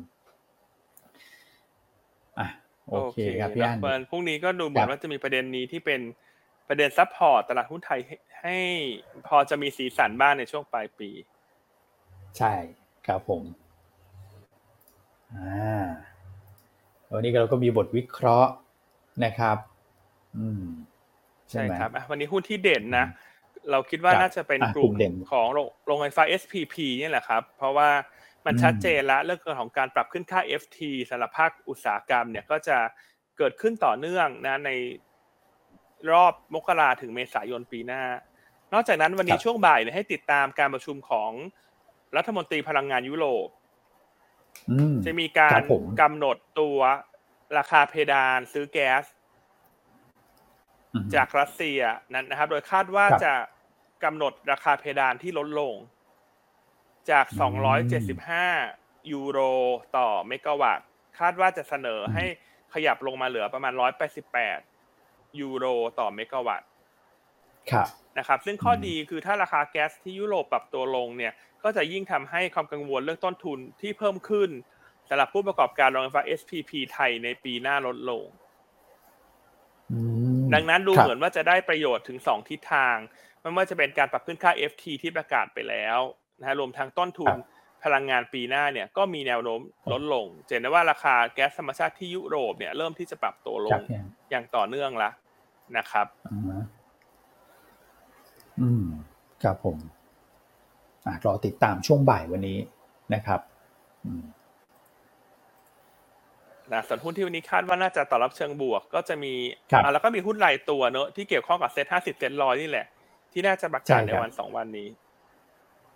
อะโอเคครับพี่อันพรุ่งนี้ก็ดูเหมือนว่าจะมีประเด็นนี้ที่เป็นประเด็น support ตลาดหุ้นไทยให้พอจะมีสีสันบ้างในช่วงปลายปี ใช่ครับผมอ่าวันนี้เราก็มีบทวิเคราะห์นะครับ อืม ใช่ครับวันนี้หุ้นที่เด่นนะเราคิดว่าครับน่าจะเป็นอะกลุ่กลุ่มมเด่นของโรงโรงไฟฟ้า SPP เนี่ยแหละครับ เพราะว่ามันอืมชัดเจนแล้วเรื่องของการปรับขึ้นค่า FT สำหรับภาคอุตสาหกรรมเนี่ยก็จะเกิดขึ้นต่อเนื่องนะในรอบมกราถึงเมษายนปีหน้า นอกจากนั้นวันนี้ครับช่วงบ่ายเนี่ยให้ติดตามการประชุมของรัฐมนตรีพลังงานยุโรปอืมจะมีการครับผมกำหนดตัวราคาเพดานซื้อแก๊สอืม จากรัสเซียนั้นนะครับ โดยคาดว่าครับจะกำหนดราคาเพดานที่ลดลง จากอืม275 ยูโรต่อเมกะวัตต์ คาดว่าจะเสนอให้ขยับลงมาเหลือประมาณ 188 ยูโรต่อเมกะวัตต์ครับนะครับ ซึ่งข้ออมดีคือถ้าราคาแก๊สที่ยุโรปปรับตัวลงเนี่ย ก็จะยิ่งทำให้ความกังวลเรื่องต้นทุนที่เพิ่มขึ้นสำหรับผู้ประกอบการโรงไฟฟ้า SPP ไทยในปีหน้าลดลงอืม ดังนั้นดูครับเหมือนว่าจะได้ประโยชน์ถึง 2 ทิศทางไม่ว่าจะเป็นการปรับขึ้นค่า FT ที่ประกาศไปแล้วนะฮะรวมทั้งต้นทุนพลังงานปีหน้าเนี่ยก็มีแนวโน้มลดลงจะเห็นได้ว่าราคาแก๊สธรรมชาติที่ยุโรปเนี่ยเริ่มที่จะปรับตัวลครังบเนี่ยอย่างต่อเนื่องละนะครับอ่าฮะอืมครับผมอะรอติดตามช่วงบ่ายวันนี้นะครับ อืม นะส่วนหุ้นที่วันนี้คาดว่าน่าจะตอบรับเชิงบวก ก็จะมีครับอ่าแล้วก็มีหุ้นรายตัวเนอะที่เกี่ยวข้องกับเซ็ตห้าสิบเซ็ตร้อยนี่แหละ ที่น่าจะประกาศใช่ในครับวันสองวันนี้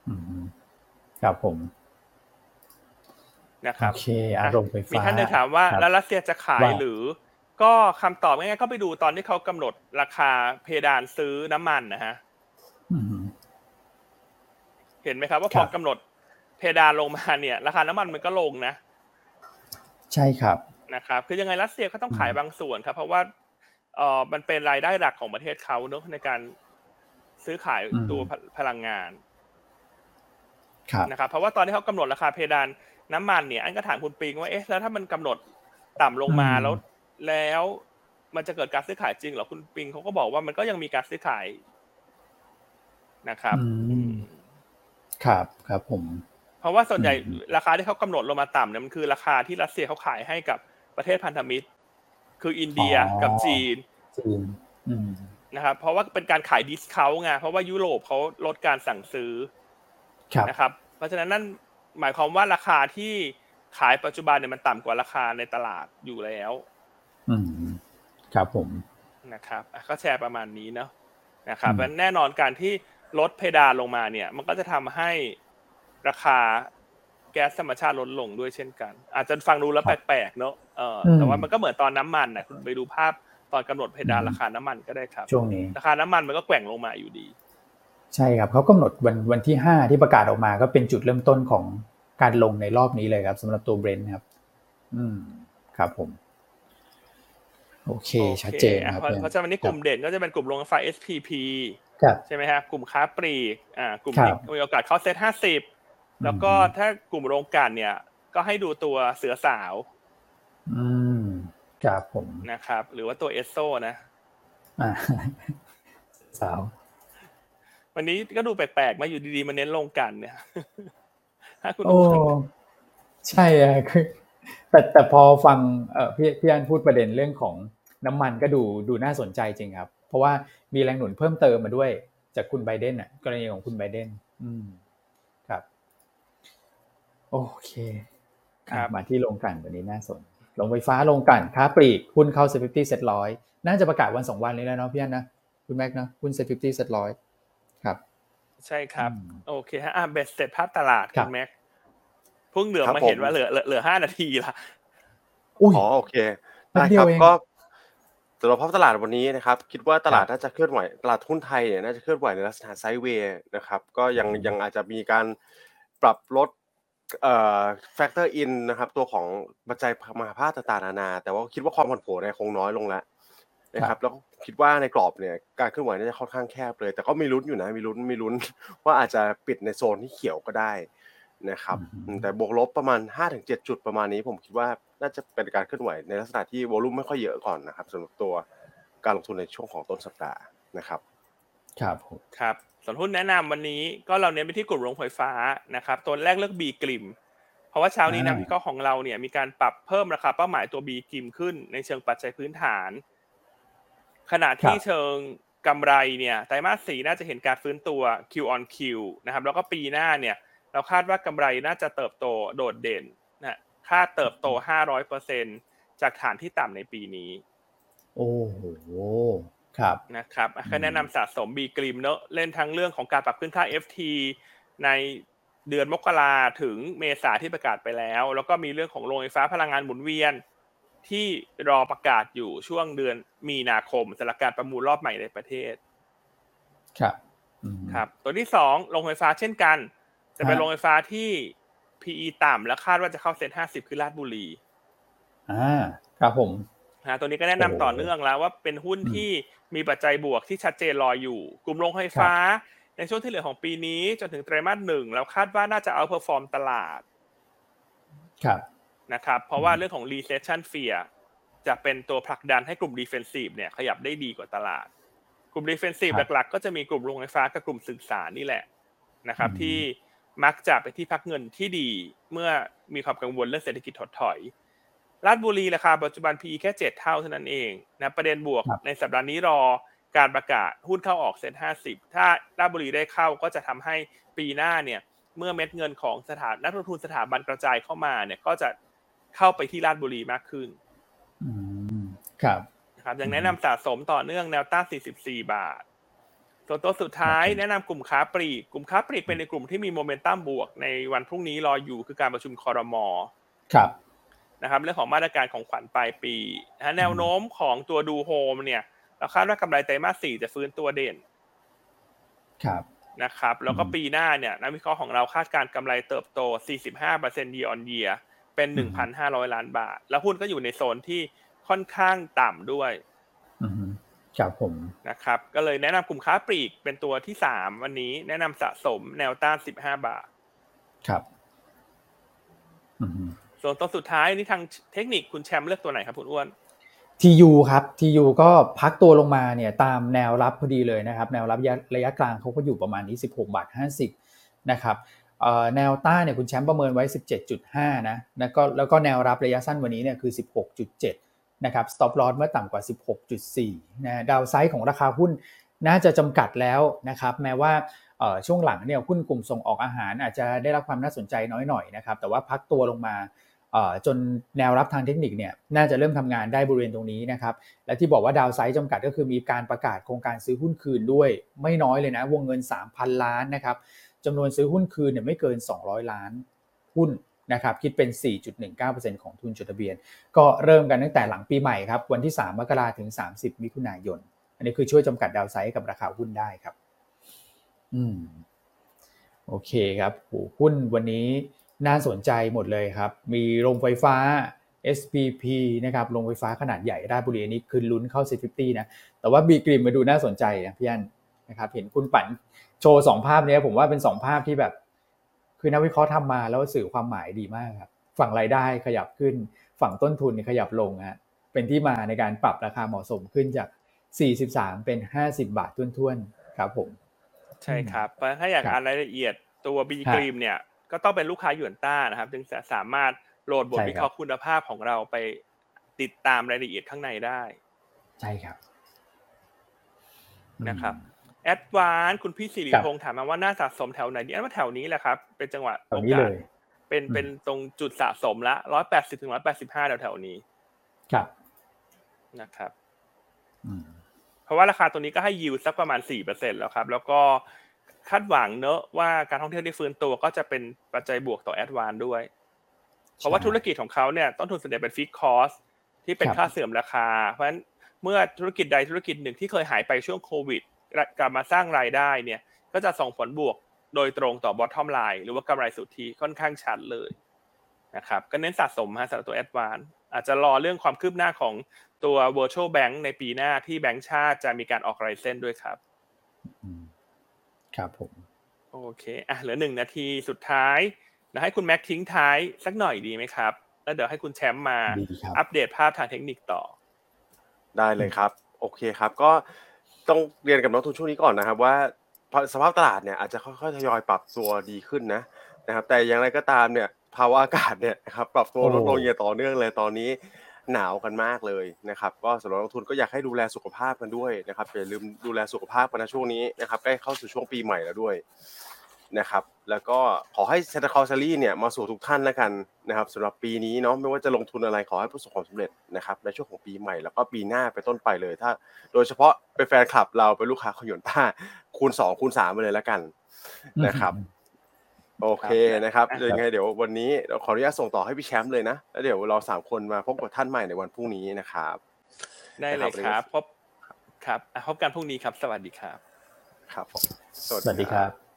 อืมครับผมนะครับโอเคอารมณ์ไฟฟ้ามีท่านหนึงถามว่าครับแล้วรัสเซียจะขายว่าหรือ ก็คำตอบง่ายๆก็ไปดูตอนที่เขากำหนดราคาเพดานซื้อน้ำมันนะฮะอืมเห็นไหมครับว่าคพรัอบกำหนดเพดานลงมาเนี่ย ราคาน้ำมันมันก็ลงนะ ใช่ครับนะครับคือยังไงรัสเซียก็ต้องขายอืมบางส่วนครับ เพราะว่าเออมันเป็นรายได้หลักของประเทศเขาเนอะในการซื้อขายตัวพพลังงานครับนะครับเพราะว่าตอนที่เขากำหนดราคาเพดานน้ำมันเนี่ย อันก็ถามคุณปิงว่าเอ๊ะแล้วถ้ามันกำหนดต่ำลงมาอืมแล้ว แล้วมันจะเกิดการซื้อขายจริงเหรอคุณปิงเขาก็บอกว่ามันก็ยังมีการซื้อขายนะครับอือืมมครับครับผม เพราะว่าส่วนใหญ่อืมราคาที่เขากำหนดลงมาต่ำเนี่ยมันคือราคาที่รัสเซียเขาขายให้กับประเทศพันธมิตร คืออินเดียกับจีนจีนอืมนะครับเพราะว่าเป็นการขาย discount ไงเพราะว่ายุโรปเขาลดการสั่งซื้อครับนะครับ เพราะฉะนั้นนั่นหมายความว่าราคาที่ขายปัจจุบันเนี่ยมันต่ำกว่าราคาในตลาดอยู่แล้ว อืมครับผมนะครับอะก็แชร์ประมาณนี้เนาะนะครับอืมเพราะฉะนั้นแน่นอนการที่ลดเพดานลงมาเนี่ย มันก็จะทำให้ ราคาแก๊สธรรมชาติลดลงด้วยเช่นกัน อาจจะฟังดูแล้วแปลกๆเนอะเออแต่ว่ามันก็เหมือนตอนน้ำมันนะคุณไปดูภาพตอนกำหนดเพดานราคาน้ำมันก็ได้ครับช่วงนี้ราคาน้ำมันมันก็แกว่งลงมาอยู่ดี ใช่ครับเขากำหนดวันวันที่ห้าที่ประกาศออกมาก็เป็นจุดเริ่มต้นของการลงในรอบนี้เลยครับสำหรับตัวเบรนท์ครับ อืมครับผม โอเค ชัดเจนโอครับเพราะเพราะฉะนั้นวันนี้กลุ่มเด่นก็จะเป็นกลุ่มโรงไฟฟ้า SPP ครับใช่ไหมครับกลุ่มค้าปลีกอ่ากลุ่มครับที่มีโอกาสเข้าเซ็ตห้าสิบ แล้วก็อืมถ้ากลุ่มโรงกลั่นเนี่ย ก็ให้ดูตัวเสือสาว อืมครับผมนะครับ หรือว่าตัวเอสโซนะอ่าสาว วันนี้ก็ดูแปลกๆมาอยู่ดีๆมาเน้นลงกันเนี่ยถ้าคุณโอ้ใช่อะคือแต่แต่พอฟังเอ่อพี่พี่อันพูดประเด็นเรื่องของน้ำมันก็ดูดูน่าสนใจจริงครับ เพราะว่ามีแรงหนุนเพิ่มเติมมาด้วยจากคุณไบเดนอะ กรณีของคุณไบเดนอืมครับ โอเคครับอะมาที่โรงกลั่นวันนี้น่าสนโรงไฟฟ้าโรงกลั่นค้าปลีกหุ้นเข้า SET fifty SET ร้อยน่าจะประกาศวันสองวันนี้แล้วเนาะพี่อันนะคุณแม็กซ์เนาะหุ้น SET fifty SET ร้อยครับ ใช่ครับอืมโอเคฮะอะเบ็ดเสร็จภาพตลาดครัคุบณแม็กเพิ่งเหลือครับมาเห็นผมว่าเหลือเหลือเหลือห้านาทีละอุ้ยอ๋อโอเคแป๊บได้คยวรับเดี๋ยวเองก็สำหรับภาพตลาดวันนี้นะครับ คิดว่าตลาดครับน่าจะเคลื่อนไหวตลาดหุ้นไทยเนี่ยน่าจะเคลื่อนไหวในลักษณะ sideway นะครับ ก็ยังอืมยังอาจจะมีการปรับลด เอ่อ factor in นะครับ ตัวของปัจจัยมหภาคต่างๆนานา แต่ว่าคิดว่าความผันผวนเนี่ยคงน้อยลงแล้วนะครับ แล้วคิดว่าในกรอบเนี่ยการเคลื่อนไหวน่าจะค่อนข้างแคบเลย แต่ก็มีลุ้นอยู่นะ มีลุ้นมีลุ้นว่าอาจจะปิดในโซนที่เขียวก็ได้นะครับอืมอืมแต่บวกลบประมาณ 5-7 จุดประมาณนี้ ผมคิดว่าน่าจะเป็นการเคลื่อนไหวในลักษณะที่ volume ไม่ค่อยเยอะก่อนนะครับสำหรับตัวการลงทุนในช่วงของต้นสัปดาห์นะครับ ครับผมครับส่ วนหุ้นแนะนำวันนี้ก็เราเน้นไปที่กลุ่มโรงไฟฟ้านะครับ ตัวแรกเลือกบีกลิมเพราะว่าเช้านี้นักวิเคราะห์ของเราเนี่ยมีการปรับเพิ่มราคาเป้าหมายตัวบีกิมขึ้นในเชิงปัจจัยพื้นฐาน ขณะที่เชิงกำไรเนี่ยไตรมาสสี่น่าจะเห็นการฟื้นตัว Q on Q นะครับ แล้วก็ปีหน้าเนี่ย เราคาดว่ากำไรน่าจะเติบโตโดดเด่นนะคาดเติบโต 500%จากฐานที่ต่ำในปีนี้ โอ้โห ครับนะครับก็แนะนำสะสมบีกริมเนอะเล่นทั้งเรื่องของการปรับขึ้นค่า FT ในเดือนมกราถึงเมษาที่ประกาศไปแล้ว แล้วก็มีเรื่องของโรงไฟฟ้าพลังงานหมุนเวียน ที่รอประกาศอยู่ช่วงเดือนมีนาคมสำหรับการประมูลรอบใหม่ในประเทศ ครับครับ ตัวที่สองโรงไฟฟ้าเช่นกัน จะเป็นโรงไฟฟ้าที่ PE ต่ำและคาดว่าจะเข้าเซ็นห้าสิบคือลาดบุรีอ่าครับผมนะตัวนี้ก็แนะนำต่อเนื่องแล้วว่าเป็นหุ้นที่ มีปัจจัยบวกที่ชัดเจนรออยู่ กลุ่มโรงไฟฟ้า ในช่วงที่เหลือของปีนี้จนถึงไตรมาสหนึ่งแล้วคาดว่าน่าจะ outperform ตลาดครับนะครับเพราะว่าเรื่องของ recession fear จะเป็นตัวผลักดันให้กลุ่ม defensive เนี่ยขยับได้ดีกว่าตลาด กลุ่ม defensive หลักๆ ก็จะมีกลุ่มโรงไฟฟ้ากับกลุ่มสื่อสารนี่แหละนะครับที่มักจะเป็นที่พักเงินที่ดีเมื่อมีความกังวลเรื่องเศรษฐกิจถดถอย ลาดบุรีราคาปัจจุบัน PE แค่เจ็ดเท่าเท่านั้นเองนะประเด็นบวกในสัปดาห์นี้รอการประกาศหุ้นเข้าออกเซ็นห้าสิบถ้าลาดบุรีได้เข้าก็จะทำให้ปีหน้าเนี่ยเมื่อเม็ดเงินของสถานนักลงทุนสถาบันกระจายเข้ามาเนี่ยก็จะเข้าไปที่ลาดบุรีมากขึ้นอืมครับนะครับยังแนะนำสะสมต่อเนื่องแนวต้าน 44 บาท ส่วนตัวสุดท้ายแนะนำกลุ่มค้าปลีก กลุ่มค้าปลีกเป็นในกลุ่มที่มีโมเมนตัมบวกในวันพรุ่งนี้รออยู่คือการประชุมคอรมอครับ นะครับเรื่องของมาตรการของขวัญปลายปีนะแนวโน้มของตัวดูโฮมเนี่ยเราคาดว่ากำไรไตรมาสสี่จะฟื้นตัวเด่นครับนะครับ แล้วก็ปีหน้าเนี่ยนักวิเคราะห์ของเราคาดการกำไรเติบโต 45% year on year เป็น 1,500 ล้านบาท แล้วหุ้นก็อยู่ในโซนที่ค่อนข้างต่ำด้วยอืมครับผมนะครับ ก็เลยแนะนำกลุ่มค้าปลีกเป็นตัวที่3วันนี้แนะนำสะสมแนวต้าน 15 บาท ครับอืม ส่วนตัวสุดท้ายนี่ทางเทคนิคคุณแชมป์เลือกตัวไหนครับคุณอ้วนทียูครับทียูก็พักตัวลงมาเนี่ยตามแนวรับพอดีเลยนะครับ แนวรับระยะกลางเขาก็อยู่ประมาณนี้ 16บาท50นะครับแนวต้านเนี่ยคุณแชมป์ประเมินไว้ 17.5นะแล้วก็แล้วก็แนวรับระยะสั้นวันนี้เนี่ยคือ 16.7นะครับ stop loss เมื่อต่ำกว่า 16.4นะดาวไซด์ของราคาหุ้นน่าจะจำกัดแล้วนะครับ แม้ว่าช่วงหลังเนี่ยหุ้นกลุ่มส่งออกอาหารอาจจะได้รับความน่าสนใจน้อยหน่อยนะครับ แต่ว่าพักตัวลงมา จนแนวรับทางเทคนิคเนี่ยน่าจะเริ่มทำงานได้บริเวณตรงนี้นะครับและที่บอกว่าดาวไซด์จำกัดก็คือมีการประกาศโครงการซื้อหุ้นคืนด้วย ไม่น้อยเลยนะวงเงิน 3,000 ล้านนะครับจำนวนซื้อหุ้นคืนเนี่ยไม่เกิน 200 ล้านหุ้นนะครับคิดเป็น 4.19%ของทุนจดทะเบียน ก็เริ่มกันตั้งแต่หลังปีใหม่ครับวันที่ 3 มกราถึง 30 มิถุนายน อันนี้คือช่วยจำกัด downside กับราคาหุ้นได้ครับ อืมโอเคครับหุ้นวันนี้ น่าสนใจหมดเลยครับ มีโรงไฟฟ้า SPP นะครับ โรงไฟฟ้าขนาดใหญ่ราชบุรีนี้คือลุ้นเข้า SET fifty นะ แต่ว่า B.Grimm มาดูน่าสนใจนะพี่อันนะครับ เห็นคุณปั่นโชว์สองภาพนี้ผมว่าเป็นสองภาพที่แบบ คือนักวิเคราะห์ทำมาแล้วสื่อความหมายดีมากครับ ฝั่งรายได้ขยับขึ้น ฝั่งต้นทุนขยับลงฮะ เป็นที่มาในการปรับราคาเหมาะสมขึ้นจาก 43 เป็น 50 บาทท้วนๆ ครับผม ใช่ครับเพราะถ้าอยากอ่านรายละเอียดตัว B.Grimm เนี่ย ก็ต้องเป็นลูกค้าหยวนต้านะครับ จึงจะสามารถโหลดบทวิเคราะห์คุณภาพของเราไปติดตามรายละเอียดข้างในได้ ใช่ครับนะครับ ADVANC คุณพี่สิริพงษ์ถามมาว่าน่าสะสมแถวไหนดีอันว่าแถวนี้แหละครับ เป็นจังหวะโอกาสเป็นเป็นตรงจุดสะสมละร้อยแปดสิบถึงร้อยแปดสิบห้าแถวแถวนี้ ครับนะครับเพราะว่าราคาตัวนี้ก็ให้ยิวสักประมาณสี่เปอร์เซ็นแล้วครับ แล้วก็ คาดหวังเนอะว่าการท่องเที่ยวที่ฟื้นตัวก็จะเป็นปัจจัยบวกต่อแอดวานด้วย เพราะว่าธุรกิจของเขาเนี่ยต้นทุนส่วนใหญ่เป็นฟิกคอสที่เป็นค่าเสื่อมราคา เพราะฉะนั้นเมื่อธุรกิจใดธุรกิจหนึ่งที่เคยหายไปช่วงโควิดกลับมาสร้างรายได้เนี่ย ก็จะส่งผลบวกโดยตรงต่อ bottom line หรือว่ากำไรสุทธิค่อนข้างชัดเลยนะครับก็เน้นสะสมฮะสำหรับตัว ADVANC อาจจะรอเรื่องความคืบหน้าของตัว virtual bank ในปีหน้าที่แบงก์ชาติจะมีการออก license ด้วยครับ ครับผม โอเคอะเหลือหนึ่งนาทีสุดท้ายนะให้คุณแม็กทิ้งท้ายสักหน่อยดีไหมครับ แล้วเดี๋ยวให้คุณแชมป์มาอัปเดตภาพทางเทคนิคต่อ ได้เลยครับ โอเคครับ ก็ต้องเรียนกับนักลงทุนช่วงนี้ก่อนนะครับ ว่าสภาพตลาดเนี่ยอาจจะค่อยๆทยอยปรับตัวดีขึ้นนะนะครับ แต่อย่างไรก็ตามเนี่ยภาวะอากาศเนี่ยนะครับปรับตัวลดลงอย่างต่อเนื่องเลยตอนนี้ หนาวกันมากเลยนะครับก็สำหรับนักลงทุนก็อยากให้ดูแลสุขภาพกันด้วยนะครับอย่าลืมดูแลสุขภาพกันนะช่วงนี้นะครับใกล้เข้าสู่ช่วงปีใหม่แล้วด้วยนะครับแล้วก็ขอให้ Santa Claus rally เนี่ยมาสู่ทุกท่านแล้วกันนะครับสำหรับปีนี้เนาะไม่ว่าจะลงทุนอะไรขอให้ประสบความสำเร็จนะครับในช่วงของปีใหม่แล้วก็ปีหน้าไปต้นไปเลย ถ้า โดยเฉพาะเป็นแฟนคลับเราเป็นลูกค้าของหยนต้าคูณสองคูณสามไปเลยแล้วกันนะครับ โอเคนะครับครับยังไงเดี๋ยววันนี้เราขออนุญาตส่งต่อให้พี่แชมป์เลยนะแล้วเดี๋ยวเราสามคนมาพบกับท่านใหม่ในวันพรุ่งนี้นะครับ ได้เลยครับพบครับอะพบกันพรุ่งนี้ครับ สวัสดีครับ ครับผมสวัสดีครับ